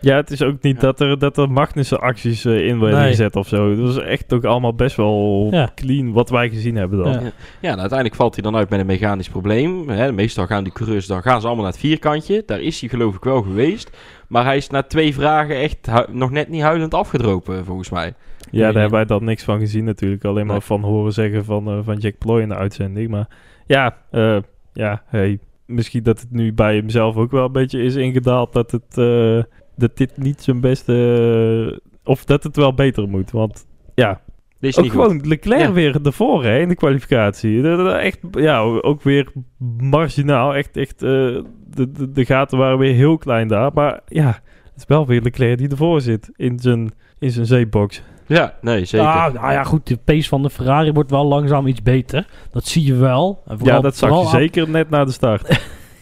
B: Ja, het is ook niet
A: Ja.
B: dat, er, dat er Magnussen acties eh, in worden
C: Nee.
B: gezet of zo. Dat is echt ook allemaal best wel
C: Ja.
B: clean wat wij gezien hebben dan.
C: Ja.
A: Ja, nou, uiteindelijk valt hij dan uit met een mechanisch probleem. Hè, meestal gaan die coureurs, dan gaan ze allemaal naar het vierkantje. Daar is hij geloof ik wel geweest. Maar hij is na twee vragen echt nog net niet huilend afgedropen, volgens mij.
B: Ja, daar hebben wij dan niks van gezien natuurlijk. Alleen maar
A: Nee.
B: van horen zeggen van, eh, van Jack Ploy in de uitzending. Maar ja, eh, ja hey, misschien dat het nu bij hemzelf ook wel een beetje is ingedaald dat, het, eh, dat dit niet zijn beste... of dat het wel beter moet. Want ja,
A: Dit is
B: ook
A: niet
B: gewoon
A: goed.
B: Leclerc
A: Ja.
B: weer ervoor hè, in de kwalificatie. Echt, ja, ook weer marginaal. Echt, echt de, de, de gaten waren weer heel klein daar. Maar ja, het is wel weer Leclerc die ervoor zit in zijn, in zijn zeebox.
A: Ja, nee, zeker.
C: Ah, nou ja, goed, de pace van de Ferrari wordt wel langzaam iets beter. Dat zie je wel. En
B: Ja,
C: vooral-
B: dat zag je
C: vooral aan-
B: zeker net na de start.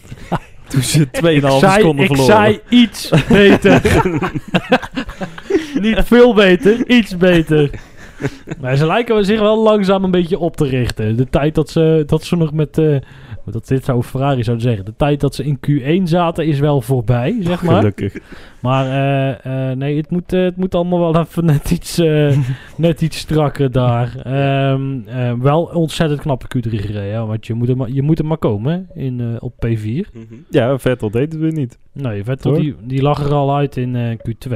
B: Toen ze 2,5
C: Ik zei,
B: seconden
C: ik
B: verloren.
C: zei iets beter. Niet veel beter, iets beter. Maar ze lijken zich wel langzaam een beetje op te richten. De tijd dat ze, dat ze nog met... eh, dat dit zou Ferrari zouden zeggen. De tijd dat ze in Q1 zaten is wel voorbij, zeg maar.
B: Gelukkig.
C: Maar eh, eh, nee, het moet, het moet allemaal wel even net iets, eh, net iets strakker daar. Ehm, eh, wel ontzettend knappe Q3 gereden. hè, Want je moet er maar, je moet er maar komen hè, in, eh, op P4.
A: Mhm.
B: Ja, Vettel deed het weer niet.
C: Nee, Vettel
B: Hoor.
C: die, die lag er al uit in eh, Q2.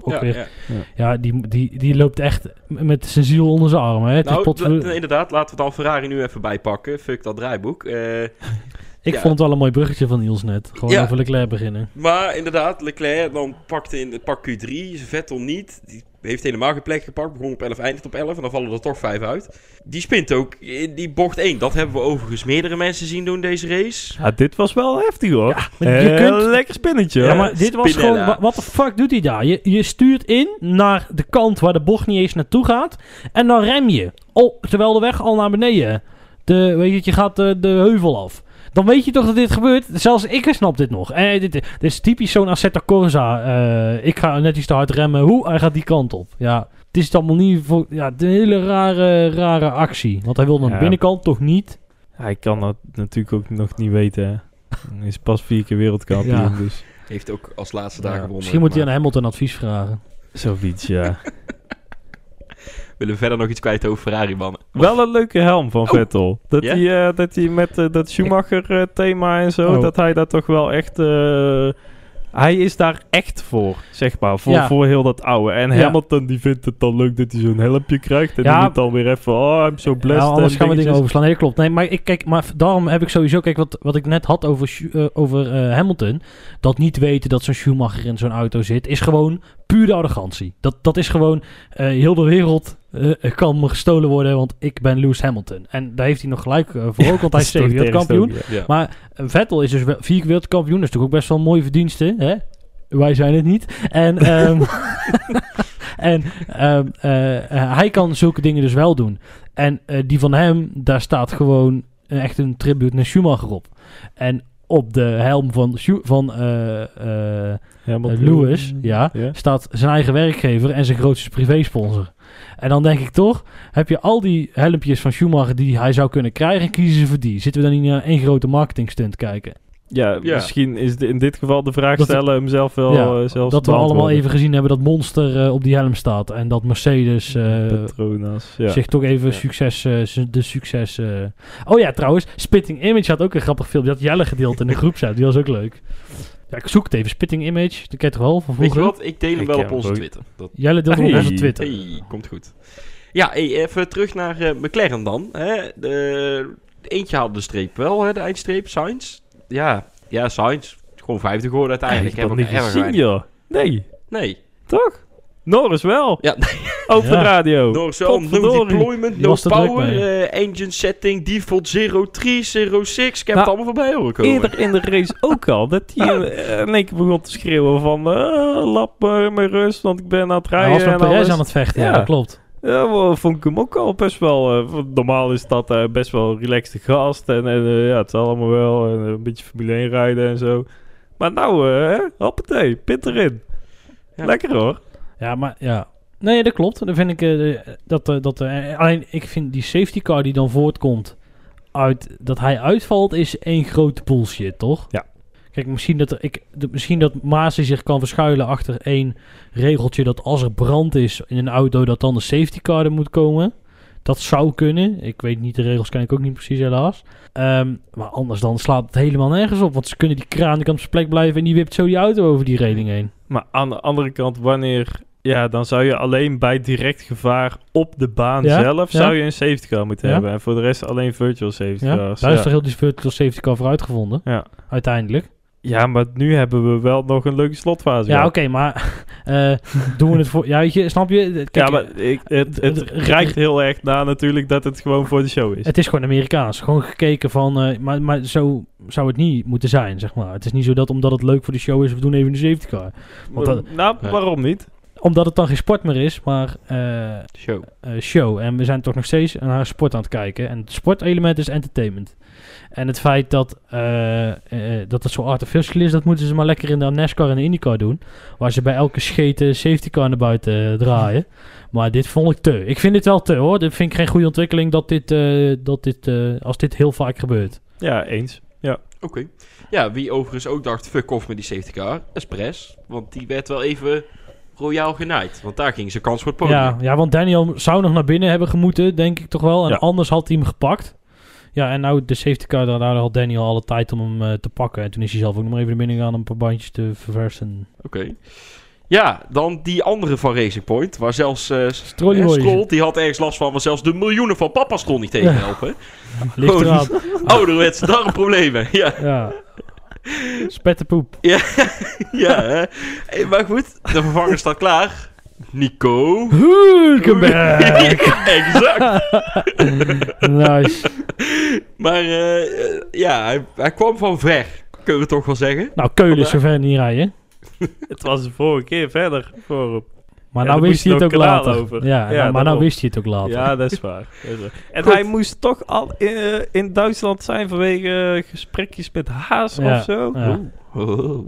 C: Ook
A: Ja,
C: weer.
A: ja.
C: Ja, die, die, die loopt echt met zijn ziel onder zijn armen. Hè. Het
A: Nou, la- inderdaad, laten we dan Ferrari nu even bijpakken. Fuck dat draaiboek. Eh,
C: ik
A: ja.
C: vond het wel een mooi bruggetje van Niels net. Gewoon
A: Ja.
C: over Leclerc beginnen.
A: maar inderdaad, Leclerc dan pakte in pak Q3, Vettel niet. Die heeft helemaal geen plek gepakt. Begon op 11, eindigt op 11 en dan vallen er toch 5 uit. Die spint ook in die bocht 1. Dat hebben we overigens meerdere mensen zien doen deze race.
B: Ja, dit was wel heftig hoor.
C: maar je
B: Eh,
C: kunt-
B: Lekker spinnetje.
C: Ja, maar dit was
A: Spinella.
C: gewoon... wa- Wat de fuck doet hij daar? Je, je stuurt in naar de kant waar de bocht niet eens naartoe gaat. En dan rem je. Oh, terwijl de weg al naar beneden. De, weet je, je gaat de, de heuvel af. Dan weet je toch dat dit gebeurt. Zelfs ik snap dit nog. En dit, dit is typisch zo'n Assetto Corsa. Eh, ik ga net iets te hard remmen. Hoe? Hij gaat die kant op. Ja, het is allemaal niet voor... Ja, het is een hele rare, rare actie. Want hij wil naar de
B: Ja.
C: binnenkant toch niet.
B: Hij kan dat natuurlijk ook nog niet weten. Hè. Hij is pas vier keer wereldkampioen.
C: Ja.
B: Dus
A: Heeft ook als laatste daar
B: Ja,
A: gewonnen.
C: Misschien moet hij aan Hamilton advies vragen.
B: zoiets, ja.
A: willen we verder nog iets kwijt over Ferrari, mannen?
B: Wel een leuke helm van
A: Oh.
B: Vettel. Dat hij eh, dat hij met eh, dat Schumacher thema en zo,
C: Oh.
B: dat hij daar toch wel echt... eh, hij is daar echt voor, zeg maar. Voor,
C: Ja.
B: voor heel dat oude. En
C: Ja.
B: Hamilton die vindt het dan leuk dat hij zo'n helmpje krijgt. En
C: Ja.
B: die moet dan weer even, oh, I'm so blessed.
C: Ja, anders gaan we dingen overslaan. Nee, klopt. Nee, maar ik kijk, maar daarom heb ik sowieso, kijk, wat, wat ik net had over, eh, over eh, Hamilton. Dat niet weten dat zo'n Schumacher in zo'n auto zit, is gewoon pure arrogantie. Dat, dat is gewoon, eh, heel de wereld eh, kan me gestolen worden, want ik ben Lewis Hamilton. En daar heeft hij nog gelijk eh, voor, ook, want hij is wereldkampioen.
A: Ja.
C: Maar Vettel is dus wel- vier keer wereldkampioen. Dat is natuurlijk ook best wel een mooie verdienste. Hè? Wij zijn het niet. En, ehm, en ehm, eh, eh, hij kan zulke dingen dus wel doen. En die van hem, daar staat gewoon echt een tribute naar Schumacher op. En op de helm van, van eh, eh,
B: Hamilton.
C: Lewis, ja,
B: Ja.
C: staat zijn eigen werkgever en zijn grootste privésponsor. En dan denk ik toch, heb je al die helmpjes van Schumacher die hij zou kunnen krijgen, kiezen ze voor die. Zitten we dan niet naar één grote marketingstunt kijken?
B: Ja,
A: Ja.
B: misschien is de- in dit geval de vraag
C: Dat-
B: stellen hem zelf wel
C: Ja,
B: eh, zelfs
C: dat we allemaal even gezien hebben dat Monster eh, op die helm staat. En dat Mercedes eh,
B: Petronas, ja.
C: zich toch even
A: Ja.
C: succes, eh, de succes... eh. Oh ja, trouwens, Spitting Image had ook een grappig filmpje. Dat Jelle gedeeld in de groepsapp. Die was ook leuk. Ja, ik zoek het even. Spitting Image. Dat ken je toch wel van
A: Weet je
C: vroeger?
A: wat? Ik deel hem wel op onze. Twitter. Dat...
C: Jelle deelde hem op onze Twitter.
A: Hey, komt goed. Ja, hey, even terug naar eh, McLaren dan. Hè? De, eentje haalde de streep wel, hè, de eindstreep. Sainz. Ja, ja, Sainz. Gewoon vijfde geworden
B: Ja,
A: uiteindelijk.
B: ik heb niet gezien,
A: weinig-
B: joh. Nee,
A: Nee.
B: toch? Norris wel.
A: Ja,
B: Op de
C: Ja.
B: radio.
A: Door zo, no deployment, no
C: er
A: power, eh, engine setting, default 03, 06. Ik heb het
B: Nou,
A: allemaal voorbij horen komen.
B: Eerder in de race ook al. Dat hij eh, in één keer begon te schreeuwen van... eh, lap mijn rust, want ik ben aan het
C: Hij
B: rijden
C: was met Perez aan het vechten. Ja,
B: Ja.
C: dat klopt.
B: Ja, vond ik hem ook al best wel... eh, normaal is dat eh, best wel een relaxte gast. En, en eh, ja, het is allemaal wel en, een beetje Formule 1 rijden en zo. Maar nou, eh, hè, hoppatee, pit erin.
A: Ja.
B: Lekker hoor.
C: Ja, maar ja. Nee, dat klopt. Dan vind ik eh, de- dat... eh, dat eh, alleen, ik vind die safety car die dan voortkomt uit dat hij uitvalt, is één grote bullshit, toch?
B: Ja.
C: Kijk, misschien dat, er, ik, de- misschien dat Maas zich kan verschuilen achter één regeltje dat als er brand is in een auto, dat dan de safety car er moet komen. Dat zou kunnen. Ik weet niet, de regels ken ik ook niet precies helaas. Ehm, maar anders dan slaat het helemaal nergens op. Want ze kunnen die kraan die kan op zijn plek blijven en die wipt zo die auto over die reling heen.
B: Maar aan de andere kant, wanneer... Ja, dan zou je alleen bij direct gevaar op de baan
C: Ja,
B: zelf...
C: ja.
B: zou je een safety car moeten
C: Ja.
B: hebben. En voor de rest alleen virtual safety
C: Ja?
B: cars.
C: Daar is toch heel die virtual safety car voor uitgevonden,
B: Ja.
C: uiteindelijk.
B: Ja, maar nu hebben we wel nog een leuke slotfase
C: Ja, oké, maar eh, doen we het voor... Ja, je, snap je? Kijk,
B: ja, maar ik, het, het
C: het-
B: heel erg na natuurlijk dat het gewoon voor de show is.
C: Het is gewoon Amerikaans. Gewoon gekeken van... eh, maar, maar zo zou het niet moeten zijn, zeg maar. Het is niet zo dat omdat het leuk voor de show is... we doen even de safety car. want dat-
B: nou, waarom niet?
C: Omdat het dan geen sport meer is, maar eh,
A: Show.
C: eh, show. En we zijn toch nog steeds naar sport aan het kijken. En het sportelement is entertainment. En het feit dat, eh, eh, dat het zo artificial is... dat moeten ze maar lekker in de NASCAR en de IndyCar doen. Waar ze bij elke schete safety car naar buiten draaien. Maar dit vond ik te. Ik vind dit wel te hoor. Dit vind ik geen goede ontwikkeling dat dit, eh, dat dit, eh, als dit heel vaak gebeurt.
B: Ja, eens.
A: Oké. Ja, wie overigens ook dacht, fuck off met die safety car, Express. Want die werd wel even royaal genaaid. Want daar ging zijn kans voor het podium.
C: Ja, ja, want Daniel zou nog naar binnen hebben gemoeten, denk ik toch wel. En
B: Ja.
C: anders had hij hem gepakt. Ja, en nou de safety car, daar, daar had Daniel alle tijd om hem eh, te pakken. En toen is hij zelf ook nog maar even naar binnen gegaan om een paar bandjes te verversen.
A: Oké. Ja, dan die andere van Racing Point, waar zelfs
C: boy.
A: Stroll, die had ergens last van, maar zelfs de miljoenen van papa kon niet tegenhelpen.
C: Ligt eraan.
A: Ouderwets, darmproblemen. Ja,
C: ja. Spettenpoep.
A: ja hè. Hey, maar goed, de vervanger staat klaar. Nico.
C: Hulkenberg.
A: exact.
C: nice.
A: Maar eh, ja, hij, hij kwam van ver, kunnen we toch wel zeggen.
C: Nou, Keulen is zover niet rijden.
B: Het was de vorige keer verder voor hem.
C: Maar
B: Ja,
C: nou wist hij het ook later.
B: over.
C: Ja,
B: Ja,
C: nou, maar nou wist hij het ook later.
B: Ja, dat is waar. Dat is waar. En
A: Goed.
B: hij moest toch al in, in Duitsland zijn vanwege eh, gesprekjes met Haas
C: Ja,
B: of zo.
C: ja.
A: Oh.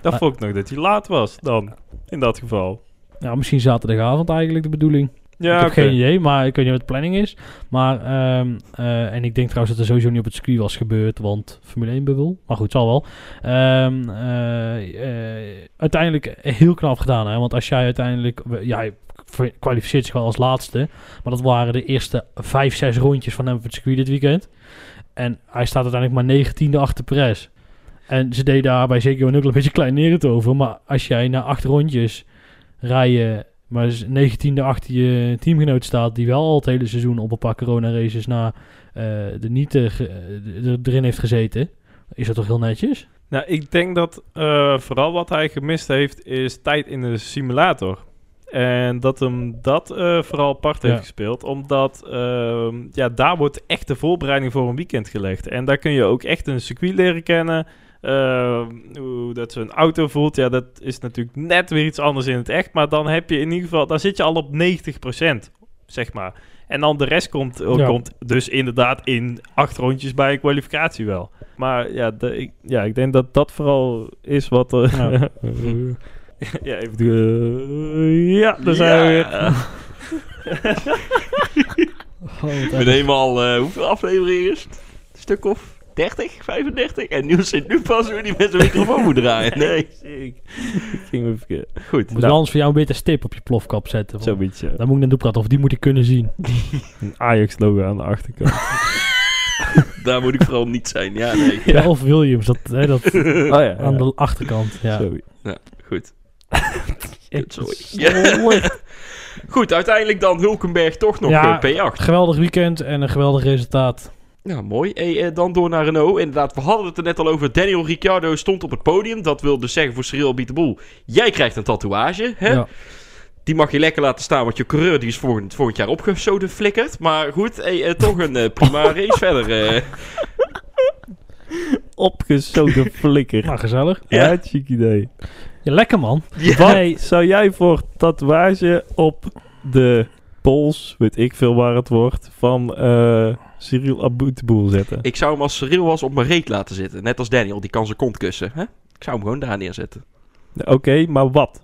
B: Dat
C: Maar-
B: vond ik nog dat hij laat was dan, in dat geval.
C: Ja, misschien zaterdagavond eigenlijk de bedoeling.
B: Ja,
C: ik heb
B: oké.
C: geen idee, maar ik weet niet wat de planning is. Maar, ehm, eh, en ik denk trouwens dat er sowieso niet op het circuit was gebeurd, want Formule 1 bubbel. Maar goed, zal wel. Eh, uiteindelijk heel knap gedaan, hè. Want als jij uiteindelijk, ja, je kwalificeert zich wel als laatste. Maar dat waren de eerste vijf, zes rondjes van hem op het circuit dit weekend. En hij staat uiteindelijk maar negentiende achter Perez. En ze deden daar bij zeker ook een beetje kleinerend over. Maar als jij na acht rondjes rijden, maar dus 19e achter je teamgenoot staat, die wel al het hele seizoen op een paar corona-races na eh de niet eh, ge- eh, er- erin heeft gezeten, is dat toch heel netjes?
B: Nou, ik denk dat eh, vooral wat hij gemist heeft, is tijd in de simulator. En dat hem dat eh, vooral apart heeft
C: Ja.
B: gespeeld. Omdat ehm, ja, daar wordt echt de voorbereiding voor een weekend gelegd. En daar kun je ook echt een circuit leren kennen. Ehm, hoe dat zo'n auto voelt. Ja, dat is natuurlijk net weer iets anders in het echt. Maar dan heb je in ieder geval, dan zit je al op 90%, zeg maar. En dan de rest komt,
C: Ja.
B: komt dus inderdaad in acht rondjes bij een kwalificatie wel. Maar ja, de, ik, ja, ik denk dat dat vooral is wat er...
C: Ja.
B: Ja, even... de- ja, daar zijn we weer.
C: Oh,
A: Ik ben helemaal, eh, hoeveel afleveringen is het? Een stuk of 30, 35? En Niels zit nu pas hoe die met zijn microfoon moet draaien. Nee.
B: Ik ging me verkeerd.
A: Goed.
C: Moet
B: Nou.
C: wel eens voor jou een beter stip op je plofkap zetten.
B: Zoiets, ja.
C: Daar moet ik naar praten, of die moet ik kunnen zien.
B: Een Ajax-logo aan de achterkant.
A: Daar moet ik vooral niet zijn. Ja, nee.
C: Ja. Of Williams, dat, hè, dat
B: oh ja.
C: aan de achterkant. Ja.
B: Sorry.
A: Goed.
C: Ik-
A: Sorry. Goed, uiteindelijk dan Hulkenberg toch nog
C: Ja.
A: eh, P8.
C: Geweldig weekend en een geweldig resultaat.
A: Ja, mooi. Hey, eh, dan door naar Renault. Inderdaad, we hadden het er net al over. Daniel Ricciardo stond op het podium. Dat wil dus zeggen voor Cyril Abiteboul. Jij krijgt een tatoeage, hè?
C: Ja.
A: Die mag je lekker laten staan, want je coureur die is volgend, volgend jaar opgezoden flikkerd. Maar goed, hey, eh, toch een eh, prima race verder. eh.
B: Opgezoten flikker.
C: Nou, gezellig.
B: Ja, chic idee.
C: Ja, lekker man.
A: Ja.
B: Wat zou jij voor tatoeage op de pols, weet ik veel waar het wordt, van eh Cyril Abouteboul zetten?
A: Ik zou hem als Cyril was op mijn reet laten zitten. Net als Daniel, die kan zijn kont kussen. Hè? Ik zou hem gewoon daar neerzetten.
B: Oké, maar wat?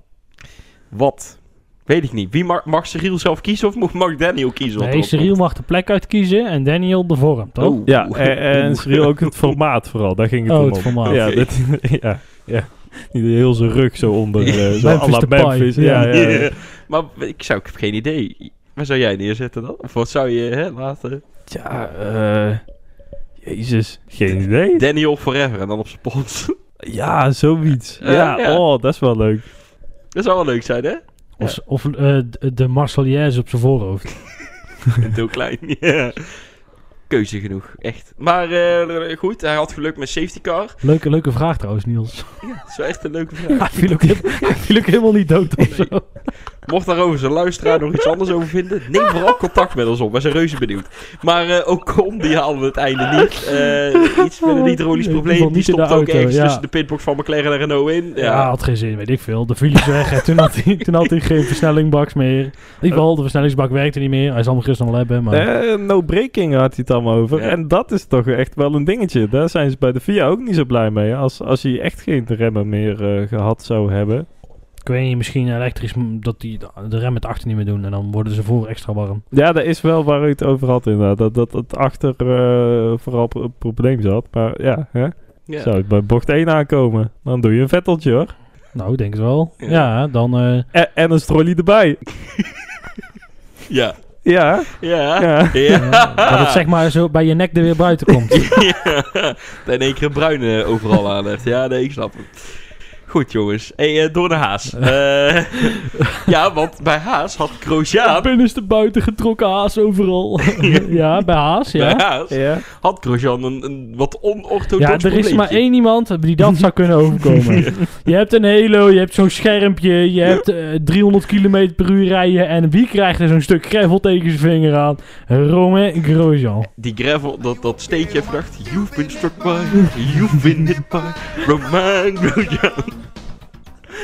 A: Wat? Weet ik niet. Wie mag, mag Cyril zelf kiezen of mag- Daniel kiezen?
C: Nee, Cyril mag de plek uitkiezen en Daniel de vorm, toch?
A: Oh.
B: Ja, en, en Cyril ook het formaat vooral, daar ging het
C: Oh,
B: om.
C: het formaat.
B: Ja, dat, ja, ja. Niet heel zijn rug zo onder, eh, zo
C: Memphis
B: la
C: Depay,
B: Memphis.
C: ja.
B: Ja, ja, ja.
A: Ja. Maar ik zou ik heb geen idee. Waar zou jij neerzetten dan? Of wat zou je hè, laten?
B: Ja, eh, Jezus, geen idee.
A: Daniel Forever en dan op zijn.
B: Ja, zoiets. Ja,
A: ja.
B: oh, dat is wel leuk.
A: Dat zou wel leuk zijn, hè?
C: Of, of eh, de- de Marseillaise op zijn voorhoofd.
A: Heel klein. Ja. Keuze genoeg, echt. Maar eh, goed, hij had geluk met safety car.
C: Leuke, leuke vraag trouwens, Niels.
A: Dat is wel echt een leuke vraag.
C: Hij viel ook, heel- hij viel ook helemaal niet dood of zo.
A: Mocht daarover zijn luisteraar nog iets anders over vinden, neem vooral contact met ons op. Wij zijn reuze benieuwd. Maar eh, ook Con, die haalde het einde niet. Eh, iets met een hydraulisch probleem. Die
C: niet in de
A: stopt ook
C: auto,
A: ergens
C: ja.
A: tussen de pitbox van McLaren en Renault in.
C: Ja,
A: Ja,
C: had geen zin, weet ik veel. De viel is weg en toen had hij, toen had hij geen versnellingbaks meer. In ieder geval, de versnellingsbak werkte niet meer. Hij zal hem gisteren wel hebben, maar...
B: Eh, no breaking had hij het allemaal over.
A: Ja.
B: En dat is toch echt wel een dingetje. Daar zijn ze bij de VIA ook niet zo blij mee. Als, als hij echt geen remmen meer eh, gehad zou hebben.
C: Ik weet niet, misschien elektrisch dat die de rem met achter niet meer doen. En dan worden ze voor extra warm.
B: Ja, dat is wel waar u het over had inderdaad. Dat, dat het achter eh, vooral pro- een probleem zat. Maar ja, hè?
A: ja.
B: zou het bij bocht 1 aankomen. Dan doe je een vetteltje hoor.
C: Nou, ik denk het wel.
A: Ja.
C: Ja, dan... eh,
B: En, en een strolly erbij.
A: ja.
B: Ja,
A: Ja.
B: ja.
A: Ja.
C: eh, dat het zeg maar zo bij je nek er weer buiten komt.
A: ja. Dat in één keer een bruine overal aan heeft. Ja, nee, ik snap het. Goed, jongens. Hey, eh, door naar Haas. Eh, ja, want bij Haas had Grosjean...
C: Binnenste buiten getrokken haas overal. ja, bij haas, ja.
A: Bij Haas
B: ja.
A: had Grosjean een, een wat onorthodox
C: Ja, er is maar één iemand die dat zou kunnen overkomen. Je hebt een halo, je hebt zo'n schermpje, je hebt eh, 300 km per uur rijden en wie krijgt er zo'n stuk gravel tegen zijn vinger aan? Romain Grosjean.
A: Die gravel, dat, dat heeft gedacht... You've been struck by, you've been hit by Romain Grosjean.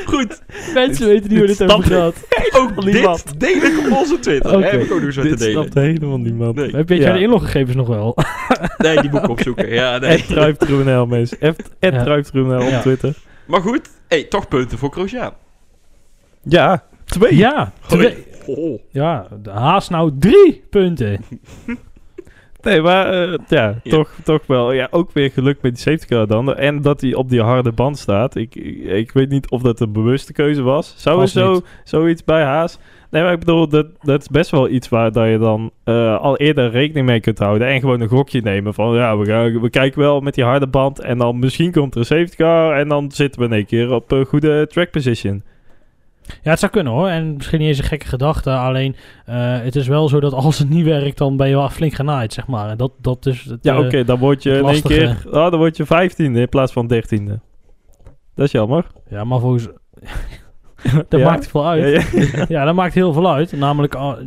A: Goed,
C: Mensen weten niet waar dit over gaat.
A: ook
B: niemand.
A: dit deel ik op onze Twitter.
C: Oké.
A: Heb ik ook wat te
B: Dit
A: delen.
B: snapt helemaal niemand.
A: Nee.
C: Heb je
B: Ja.
C: de inloggegevens nog wel?
A: Nee, die moet ik opzoeken. Ja, nee.
B: Het Druiptribunal, mensen.
C: Ja.
B: op Twitter.
A: Maar goed, hey, toch punten voor Grosjean.
B: Ja, twee.
C: Ja, twee,
A: Oh.
C: Ja, de Haas nou drie punten.
B: Nee, maar eh, ja,
A: Ja.
B: Toch, toch wel. Ja, ook weer geluk met die safety car dan. En dat hij op die harde band staat. Ik, ik, ik weet niet of dat een bewuste keuze was. Zou er zo,
C: niet.
B: zoiets bij Haas? Nee, maar ik bedoel, dat, dat is best wel iets waar dat je dan eh, al eerder rekening mee kunt houden. En gewoon een gokje nemen van, ja, we, gaan, we kijken wel met die harde band. En dan misschien komt er een safety car. En dan zitten we in één keer op een goede track position.
C: Ja, het zou kunnen hoor. En misschien niet eens een gekke gedachte. Alleen, eh, het is wel zo dat als het niet werkt, dan ben je wel flink genaaid, zeg maar. En dat, dat is het,
B: Ja,
C: eh,
B: oké, dan word je in één keer, oh, dan word je vijftiende in plaats van dertiende. Dat is jammer.
C: Ja, maar volgens... dat
B: Ja?
C: maakt veel uit.
B: Ja,
C: Ja,
B: ja.
C: dat maakt heel veel uit. Namelijk, ah,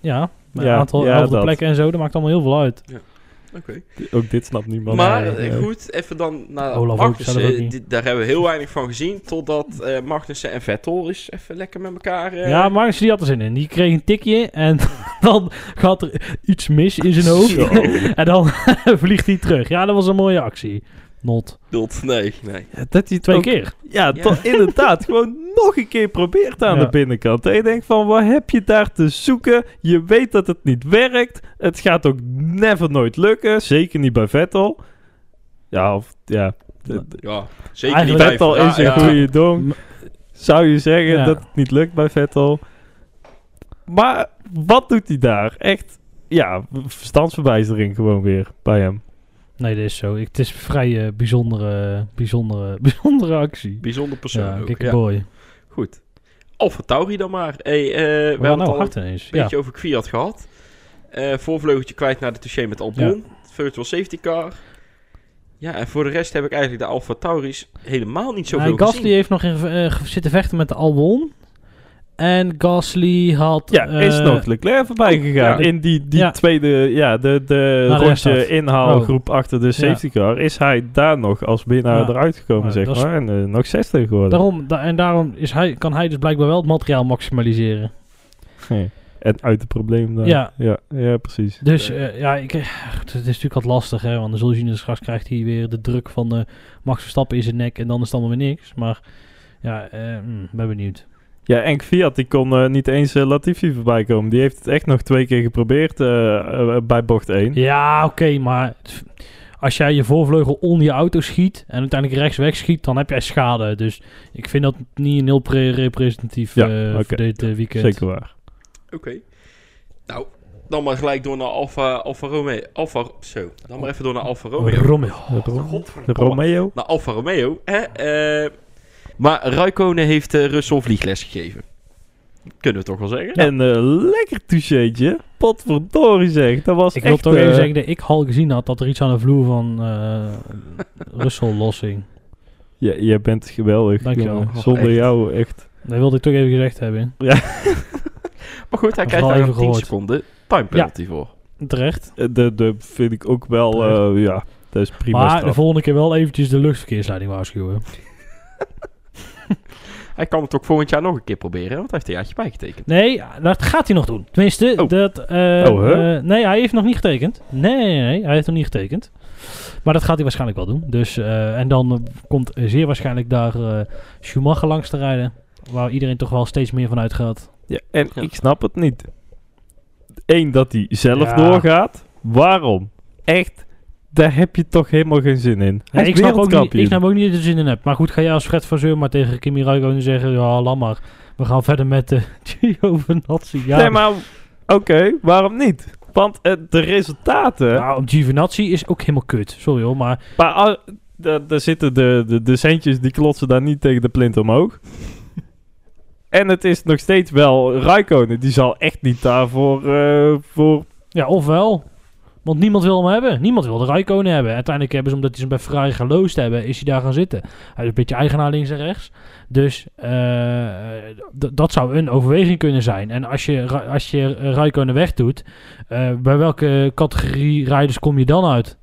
C: ja, een
B: Ja,
C: aantal plekken en zo. Dat maakt allemaal heel veel uit.
A: Oké.
B: Ook dit snapt niemand.
A: Maar eh, goed, even dan naar
C: Olaf
A: Magnussen. Daar hebben we heel weinig van gezien. Totdat eh Magnussen en Vettel is even lekker met elkaar. eh,
C: Ja, Magnus die had er zin in. Die kreeg een tikje en dan gaat er iets mis in zijn hoofd. En dan vliegt hij terug. Ja, dat was een mooie actie. Not.
A: bedoeld. Nee, nee.
B: Ja, dat hij
C: Twee
B: ook-
C: keer.
B: Ja, inderdaad. gewoon nog een keer probeert aan
C: Ja.
B: de binnenkant. En je denkt van, wat heb je daar te zoeken? Je weet dat het niet werkt. Het gaat ook never nooit lukken. Zeker niet bij Vettel. Ja, of ja.
A: Ja, zeker
C: Eigenlijk-
A: niet bij
B: Vettel is een
A: Ja,
B: goede dong. Zou je zeggen
C: Ja.
B: dat het niet lukt bij Vettel? Maar wat doet hij daar? Echt, ja, verstandsverbijstering gewoon weer bij hem.
C: Nee, dat is zo. Ik, het is een vrij eh, bijzondere, bijzondere, bijzondere actie.
A: Bijzonder persoon
C: Ja,
A: ook. Ja,
C: boy.
A: goed. Alfa Tauri dan maar. Hey, eh, we hebben
C: nou
A: al een
C: Ja.
A: beetje over Kwiat gehad. Eh voorvleugeltje kwijt naar de touché met Albon. Virtual safety car. Ja, en voor de rest heb ik eigenlijk de Alfa Tauris helemaal niet zoveel
C: Nee, Gasly
A: gezien.
C: heeft nog in, zitten vechten met de Albon. En Gasly had...
B: Ja, is
C: eh,
B: nog Leclerc voorbij gegaan.
A: ja.
B: In die, die
C: Ja.
B: tweede, ja, de, de rondje inhaalgroep achter de safety car. Is hij daar nog als winnaar eruit gekomen, zeg maar. En eh, nog 60 geworden.
C: Daarom, da- en daarom is hij, kan hij dus blijkbaar wel het materiaal maximaliseren.
B: Nee. En uit het probleem.
C: Ja.
B: ja, ja, precies.
C: Dus eh, ja, ik, het is natuurlijk wat lastig, hè. Want dan zul je dus straks krijgt hij weer de druk van Max Verstappen in zijn nek. En dan is het allemaal weer niks. Maar ja, eh, mm, ben benieuwd.
B: Ja, en Fiat die kon eh, niet eens eh, Latifi voorbij komen. Die heeft het echt nog twee keer geprobeerd eh, bij bocht 1.
C: Ja, oké, maar als jij je voorvleugel onder je auto schiet en uiteindelijk rechts wegschiet, dan heb jij schade. Dus ik vind dat niet een heel pre- representatief
B: Ja,
C: eh, voor dit weekend.
B: Zeker waar.
A: Oké. Nou, dan maar gelijk door naar Alfa, Alfa Romeo. Alfa, zo, dan maar even door naar Alfa Romeo.
C: Romeo.
B: Romeo.
A: Naar Alfa Romeo. Hè? Maar Raikkonen heeft eh, Russell vliegles gegeven. Kunnen we toch wel zeggen?
B: En een lekker toucheetje. Potverdorie zeg. Dat was
C: Ik wil
B: echt...
C: toch even
B: eh,
C: zeggen dat ik al gezien had dat er iets aan de vloer van eh Russell lossing.
B: Ja, jij bent geweldig.
C: Dankjewel.
B: jongen.
A: Oh,
B: Zonder
A: echt.
B: jou echt.
C: Dat wilde ik toch even gezegd hebben.
A: Maar goed, hij krijgt
C: wel
A: daar
C: even
A: nog 10
C: gehoord.
A: seconden time penalty voor.
C: Terecht.
B: De, de vind ik ook wel... eh, ja, dat is prima
C: maar de volgende keer wel eventjes de luchtverkeersleiding waarschuwen.
A: Hij kan het ook volgend jaar nog een keer proberen, want hij heeft een jaartje bijgetekend.
C: Nee, dat gaat hij nog doen. Tenminste,
A: Oh.
C: dat... eh,
B: Oh,
C: eh, nee, hij heeft nog niet getekend. Nee, nee, nee, hij heeft nog niet getekend. Maar dat gaat hij waarschijnlijk wel doen. Dus, eh, en dan komt zeer waarschijnlijk daar eh, Schumacher langs te rijden. Waar iedereen toch wel steeds meer van uitgaat.
B: Ja, en
A: Ja.
B: ik snap het niet. Eén, dat hij zelf
C: Ja.
B: doorgaat. Waarom? Echt, daar heb je toch helemaal geen zin in. Hij
C: ik, snap ook niet, ik snap ook niet dat je er zin in hebt. Maar goed, ga jij als Fred Vasseur maar tegen Kimi Räikkönen zeggen... Ja, laat maar. We gaan verder met de Giovinazzi. Ja,
B: Nee, maar oké, waarom niet? Want eh, de resultaten...
C: nou, Giovinazzi is ook helemaal kut. Sorry hoor, maar...
B: Maar ah, da- daar zitten de, de, de centjes, die klotsen daar niet tegen de plint omhoog. en het is nog steeds wel Raikkonen. Die zal echt niet daarvoor eh, voor...
C: Ja, ofwel. Want niemand wil hem hebben. Niemand wil de Rijkonen hebben. Uiteindelijk hebben ze, omdat hij ze bij Ferrari geloosd hebben, is hij daar gaan zitten. Hij is een beetje eigenaar links en rechts. Dus eh, dat zou een overweging kunnen zijn. En als je, als je Rijkonen wegdoet, eh, bij welke categorie rijders kom je dan uit?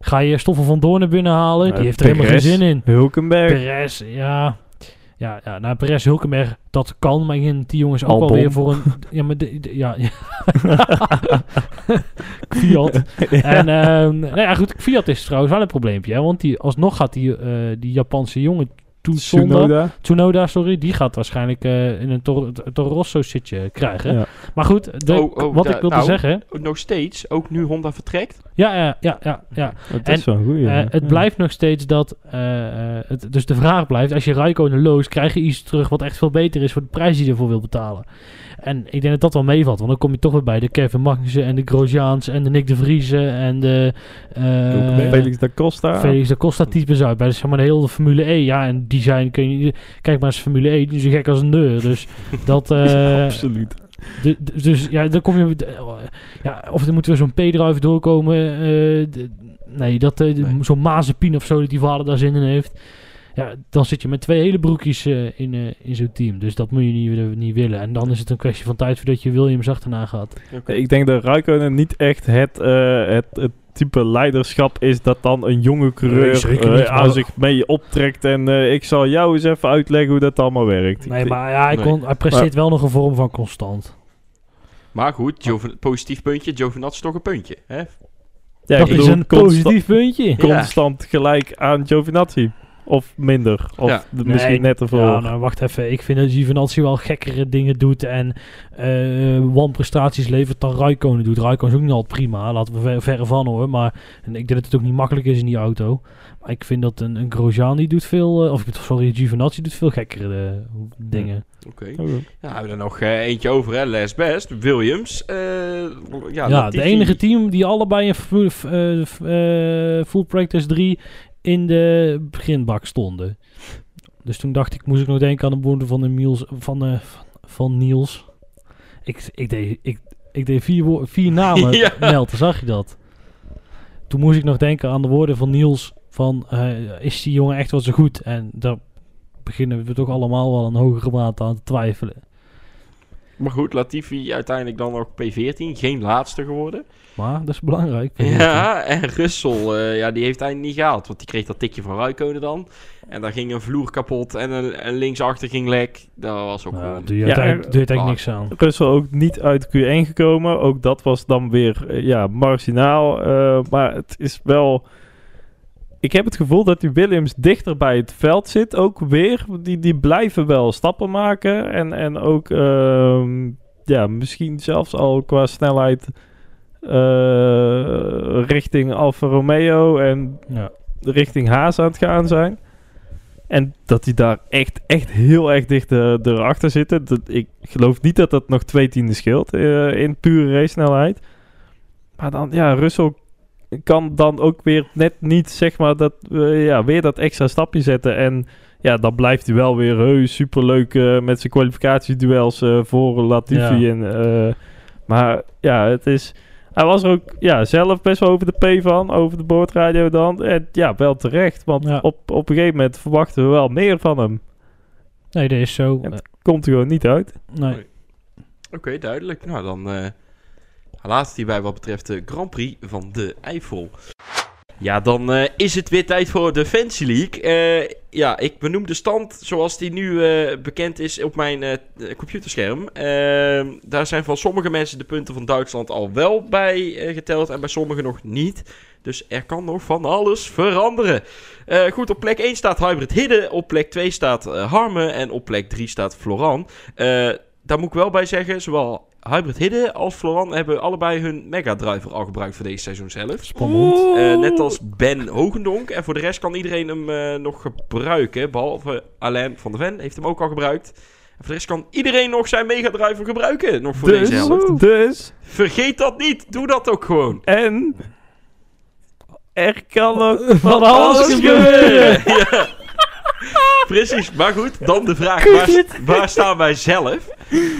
C: Ga je Stoffel van Doorn binnenhalen?
B: Eh,
C: Die heeft er helemaal geen zin in.
B: Hulkenberg.
C: Perez, ja. Ja, ja nou, Perez Hulkenberg, dat kan. Maar ik denk dat die jongens ook wel weer voor een... Ja, maar... De, de- ja, ja. Fiat. En, ehm nou ja, goed, Fiat is trouwens wel een probleempje. Hè, want die, alsnog gaat die, eh, die Japanse jongen Tsunoda.
B: Tsunoda.
C: Sorry. Die gaat waarschijnlijk eh, in een Tor- Toro Rosso zitje krijgen.
B: Ja.
C: Maar goed, de,
A: Oh, oh,
C: wat
A: da-
C: ik wilde
A: nou.
C: zeggen...
A: Nog steeds, ook nu Honda vertrekt.
C: Ja, ja, ja, ja. ja.
B: Het
C: En,
B: is wel een goeie.
C: Eh, het
B: Ja.
C: blijft nog steeds dat... eh, eh, het, dus de vraag blijft, als je Raikkonen loos, krijg je iets terug wat echt veel beter is voor de prijs die je ervoor wil betalen. En ik denk dat dat wel meevalt, want dan kom je toch weer bij de Kevin Magnussen en de Grosjeans en de Nick de Vriezen en de... eh,
B: Felix da Costa.
C: Felix da Costa types uit bij de, zeg maar, de hele Formule E. Ja, en die zijn, kun je, kijk maar eens Formule E, die is zo gek als een deur. Dus dat... eh,
B: Absoluut.
C: de- de- dus ja, dan kom je... eh, Ja, of er moet weer zo'n P-drive doorkomen. eh, de- nee, dat
A: Nee.
C: zo'n Mazepin of zo, dat die vader daar zin in heeft. Ja, dan zit je met twee hele broekjes eh, in, eh, in zo'n team. Dus dat moet je niet, niet willen. En dan is het een kwestie van tijd voordat je Williams achterna gaat.
B: Ik denk dat Raikkonen niet echt het, eh, het, het type leiderschap is dat dan een jonge coureur eh, aan zich mee optrekt. En eh, ik zal jou eens even uitleggen hoe dat allemaal werkt.
C: Nee, maar ja, hij,
A: Nee.
C: kon, hij presteert wel nog een vorm van constant.
A: Maar goed, Joven- positief puntje. Giovinazzi is toch een puntje. Hè?
B: ja,
C: dat is
B: bedoel,
C: een positief puntje.
B: Constant gelijk aan Giovinazzi. Of minder. Of
A: Ja.
B: de-
C: Nee,
B: misschien net ervoor.
C: Ja, nou wacht even. Ik vind dat Giovinazzi wel gekkere dingen doet en eh wanprestaties levert dan Raikkonen doet. Raikkonen is ook niet altijd prima, laten we ver, verre van hoor. Maar en ik denk dat het ook niet makkelijk is in die auto. Maar ik vind dat een, een Grosjean die doet veel, eh, of sorry, Giovinazzi doet veel gekkere eh, dingen.
A: Oké.
B: Oké.
A: Ja, we hebben er nog eentje over, hè. Les Best. Williams. eh, ja,
C: Ja, de enige team die allebei in fu- f- eh, f- eh, full practice 3 in de beginbak stonden. Dus toen dacht ik, moest ik nog denken aan de woorden van de Niels, van, eh, van, Niels. Ik, ik, deed, ik, ik deed vier, vier namen
A: Ja.
C: melden, zag je dat? Toen moest ik nog denken aan de woorden van Niels van, eh, is die jongen echt wel zo goed? En daar beginnen we toch allemaal wel een hogere mate aan te twijfelen.
A: Maar goed, Latifi uiteindelijk dan nog P14. Geen laatste geworden.
C: Maar dat is belangrijk.
A: Ja, en Russell, eh, ja, die heeft hij niet gehaald. Want die kreeg dat tikje van Raikkonen dan. En daar ging een vloer kapot en, een, en linksachter ging lek. Dat was ook
C: Nou,
A: gewoon...
C: doe je
B: Ja,
C: uiteindelijk
A: Ah.
C: niks aan.
B: Russell ook niet uit Q1 gekomen. Ook dat was dan weer eh, ja, marginaal. eh, maar het is wel... Ik heb het gevoel dat die Williams dichter bij het veld zit. Ook weer. Die, die blijven wel stappen maken. En, en ook ehm, ja, misschien zelfs al qua snelheid eh, richting Alfa Romeo en
C: Ja.
B: richting Haas aan het gaan zijn. En dat die daar echt, echt heel erg dicht erachter zitten. Dat, ik geloof niet dat dat nog twee tienden scheelt eh, in pure race snelheid. Maar dan, ja, Russell kan dan ook weer net niet, zeg maar, dat, eh, ja, weer dat extra stapje zetten. En ja, dan blijft hij wel weer heus superleuk eh, met zijn kwalificatieduels eh voor Latifi.
C: Ja.
B: En, eh, maar ja, het is... Hij was er ook ja, zelf best wel over de P van, over de boordradio dan. En ja, wel terecht, want
C: Ja.
B: op, op een gegeven moment verwachten we wel meer van hem.
C: Nee, dat is zo.
B: En- Komt er gewoon niet uit.
C: Nee.
A: Oké, duidelijk. Nou, dan laatst hierbij wat betreft de Grand Prix van de Eifel. Ja, dan eh, is het weer tijd voor de Fancy League. Eh, ja, ik benoem de stand zoals die nu eh, bekend is op mijn computerscherm. Eh, daar zijn van sommige mensen de punten van Duitsland al wel bij geteld en bij sommigen nog niet. Dus er kan nog van alles veranderen. Goed, op plek 1 staat Hybrid Hidden, op plek 2 staat eh, Harme en op plek 3 staat Floran. Daar moet ik wel bij zeggen, zowel Hybrid Hidden als Floran hebben allebei hun Mega Driver al gebruikt voor deze seizoen zelf.
C: Spannend.
A: Eh, net als Ben Hogendonk. En voor de rest kan iedereen hem eh, nog gebruiken. Behalve Alain van der Ven heeft hem ook al gebruikt. En voor de rest kan iedereen nog zijn Mega Driver gebruiken. Nog voor deze helft.
B: Dus, dus,
A: Vergeet dat niet. Doe dat ook gewoon.
B: en er kan ook
C: Van alles gebeuren.
A: ja. Precies, maar goed, dan de vraag, waar, waar staan wij zelf?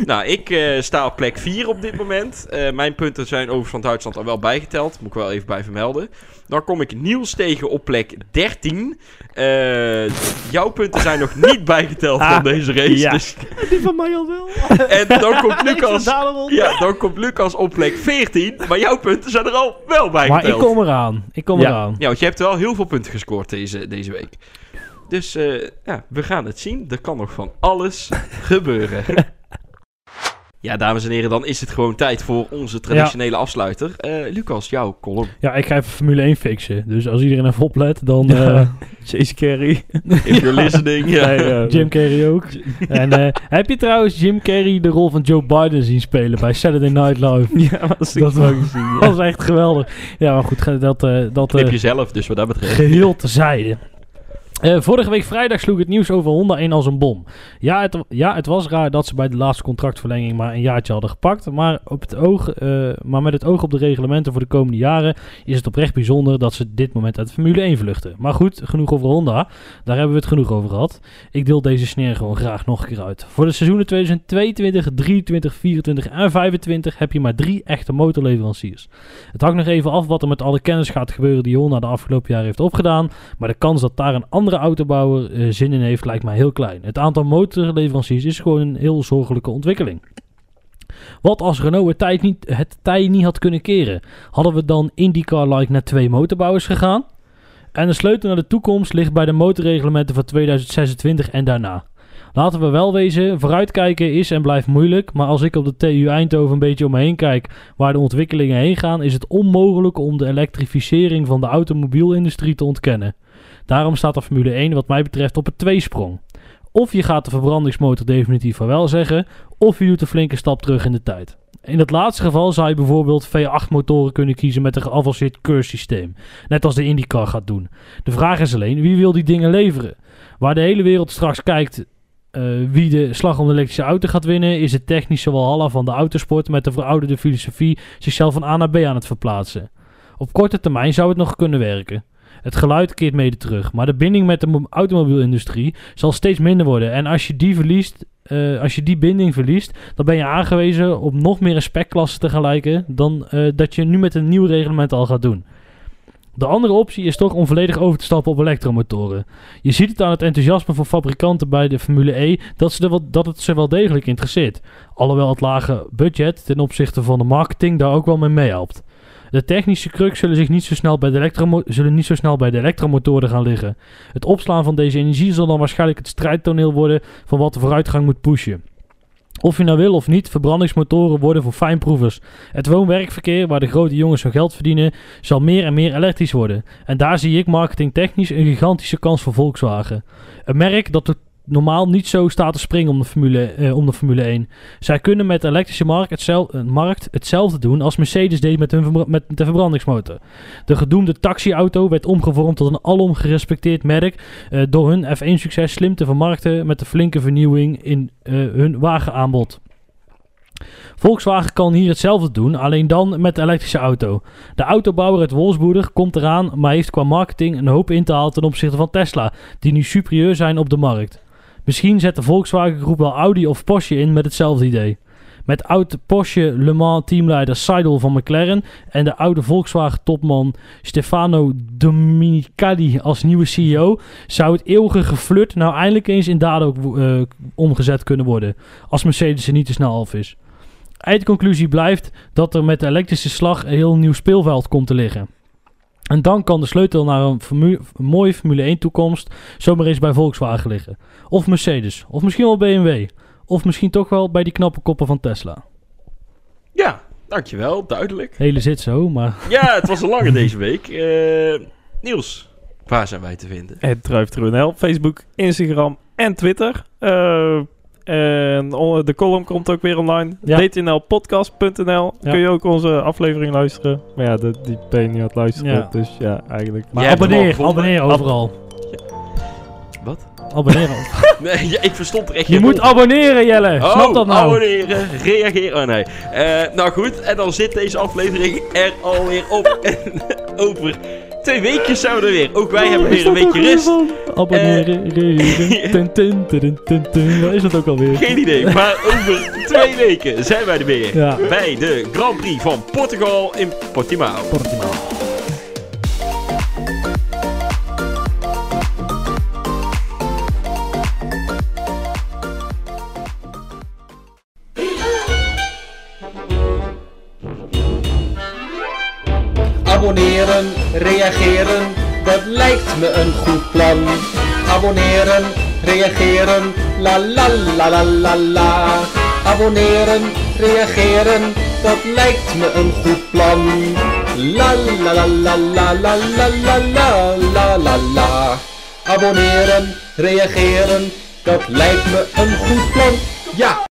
A: Nou, ik eh, sta op plek 4 op dit moment. Eh, mijn punten zijn overigens van Duitsland al wel bijgeteld, moet ik wel even bij vermelden. Dan kom ik Niels tegen op plek 13. Eh, jouw punten zijn nog niet bijgeteld van
B: Ah,
A: deze race.
B: ja.
A: Dus,
C: Die van mij al wel.
A: en dan komt Lucas... Ja, dan komt Lucas op plek 14. Maar jouw punten zijn er al wel
C: Maar
A: bijgeteld.
C: ik kom eraan. Ik kom
B: Ja.
C: eraan.
A: Ja, want je hebt wel heel veel punten gescoord deze, deze week. Dus eh, ja, we gaan het zien. Er kan nog van alles gebeuren. Ja, dames en heren, dan is het gewoon tijd voor onze traditionele afsluiter. Eh, Lucas, jouw column.
C: Ja, ik ga even Formule 1 fixen. Dus als iedereen even oplet, dan...
B: Ja.
C: eh,
B: Chase Carey.
A: If you're listening. Ja.
B: Nee,
C: Jim Carrey ook. En eh, heb je trouwens Jim Carrey de rol van Joe Biden zien spelen bij Saturday Night Live?
B: Ja, was ik
C: Dat
B: wel
C: was-
B: gezien. ja.
C: Dat was echt geweldig. Ja, maar goed, dat, eh dat
A: Knip
C: eh,
A: jezelf, dus wat dat betreft.
C: geheel tezijde. Eh vorige week vrijdag sloeg het nieuws over Honda in als een bom. Ja het, ja, het was raar dat ze bij de laatste contractverlenging maar een jaartje hadden gepakt. Maar, op het oog, eh, maar met het oog op de reglementen voor de komende jaren is het oprecht bijzonder dat ze dit moment uit Formule 1 vluchten. Maar goed, genoeg over Honda. Daar hebben we het genoeg over gehad. Ik deel deze sneer gewoon graag nog een keer uit. Voor de seizoenen 2022, 23, 24 en 25 heb je maar drie echte motorleveranciers. Het hangt nog even af wat er met alle kennis gaat gebeuren die Honda de afgelopen jaren heeft opgedaan. Maar de kans dat daar een andere autobouwer eh, zin in heeft lijkt mij heel klein. Het aantal motorleveranciers is gewoon een heel zorgelijke ontwikkeling. Wat als Renault het tijd niet, het tij niet had kunnen keren? Hadden we dan IndyCar-like naar twee motorbouwers gegaan? En de sleutel naar de toekomst ligt bij de motorreglementen van 2026 en daarna. Laten we wel wezen, vooruitkijken is en blijft moeilijk. Maar als ik op de TU Eindhoven een beetje om me heen kijk waar de ontwikkelingen heen gaan, is het onmogelijk om de elektrificering van de automobielindustrie te ontkennen. Daarom staat de Formule 1 wat mij betreft op een tweesprong. Of je gaat de verbrandingsmotor definitief vaarwel zeggen, of je doet een flinke stap terug in de tijd. In het laatste geval zou je bijvoorbeeld V8 motoren kunnen kiezen met een geavanceerd keursysteem. Net als de IndyCar gaat doen. De vraag is alleen, wie wil die dingen leveren? Waar de hele wereld straks kijkt eh, wie de slag om de elektrische auto gaat winnen, is het technische walhalla van de autosport met de verouderde filosofie zichzelf van A naar B aan het verplaatsen. Op korte termijn zou het nog kunnen werken. Het geluid keert mede terug, maar de binding met de mo- automobielindustrie zal steeds minder worden. En als je die verliest, eh, als je die binding verliest, dan ben je aangewezen op nog meer een spekklasse te gelijken dan eh, dat je nu met een nieuw reglement al gaat doen. De andere optie is toch om volledig over te stappen op elektromotoren. Je ziet het aan het enthousiasme van fabrikanten bij de Formule E dat, ze dat het ze wel degelijk interesseert. Alhoewel het lage budget ten opzichte van de marketing daar ook wel mee meehelpt. De technische crux zullen, zich niet zo snel bij de zullen niet zo snel bij de elektromotoren gaan liggen. Het opslaan van deze energie zal dan waarschijnlijk het strijdtoneel worden van wat de vooruitgang moet pushen. Of je nou wil of niet, verbrandingsmotoren worden voor fijnproevers. Het woon-werkverkeer, waar de grote jongens hun geld verdienen, zal meer en meer elektrisch worden. En daar zie ik marketingtechnisch een gigantische kans voor Volkswagen. Een merk dat normaal niet zo staat te springen om de Formule, eh, om de Formule 1. Zij kunnen met de elektrische markt, hetzel- eh, markt hetzelfde doen als Mercedes deed met, hun met de verbrandingsmotor. De gedoemde taxiauto werd omgevormd tot een alom gerespecteerd merk eh, door hun F1-succes slim te vermarkten met de flinke vernieuwing in hun wagenaanbod. Volkswagen kan hier hetzelfde doen, alleen dan met de elektrische auto. De autobouwer uit Wolfsburg komt eraan, maar heeft qua marketing een hoop in te halen ten opzichte van Tesla, die nu superieur zijn op de markt. Misschien zet de Volkswagen groep wel Audi of Porsche in met hetzelfde idee. Met oud Porsche Le Mans teamleider Seidel van McLaren en de oude Volkswagen topman Stefano Domenicali als nieuwe CEO zou het eeuwige geflirt nou eindelijk eens in daden ook eh, omgezet kunnen worden, als Mercedes er niet te snel af is. Eindconclusie blijft dat er met de elektrische slag een heel nieuw speelveld komt te liggen. En dan kan de sleutel naar een, mooie Formule 1 toekomst zomaar eens bij Volkswagen liggen. Of Mercedes, of misschien wel BMW. Of misschien toch wel bij die knappe koppen van Tesla.
A: Ja, dankjewel. Duidelijk.
C: Hele zit zo, maar
A: Ja, het was een lange deze week. Eh, Niels, waar zijn wij te vinden?
B: Het DriveThru.nl, Facebook, Instagram en Twitter. Eh, en on- de column komt ook weer online.
C: Ja.
B: dtnlpodcast.nl
C: Ja.
B: kun je ook onze aflevering luisteren. Maar ja, de, die ben je niet aan het luisteren.
C: Ja.
B: Dus ja, eigenlijk.
C: Maar abonneer, abonneer overal.
A: Wat?
C: Abonneer.
A: Nee, ja, ik verstond er echt
C: Je moet abonneren, Jelle.
A: Oh,
C: Snap dat nou?
A: abonneren, reageren. Oh nee. Eh, nou goed, en dan zit deze aflevering er alweer op. En over twee weekjes zouden we weer. Ook wij hebben weer een weekje rust.
C: Abonneren, reageren. Tun, tun. Waar is dat ook alweer?
A: Geen idee, maar over twee weken zijn wij er weer.
C: Ja.
A: Bij de Grand Prix van Portugal in Portimao.
C: Portimao.
D: Abonneren, reageren, dat lijkt me een goed plan. Abonneren, reageren, la la la la la la. Abonneren, reageren, dat lijkt me een goed plan. La la la la la la la la la la la la. Abonneren, reageren, dat lijkt me een goed plan. Ja!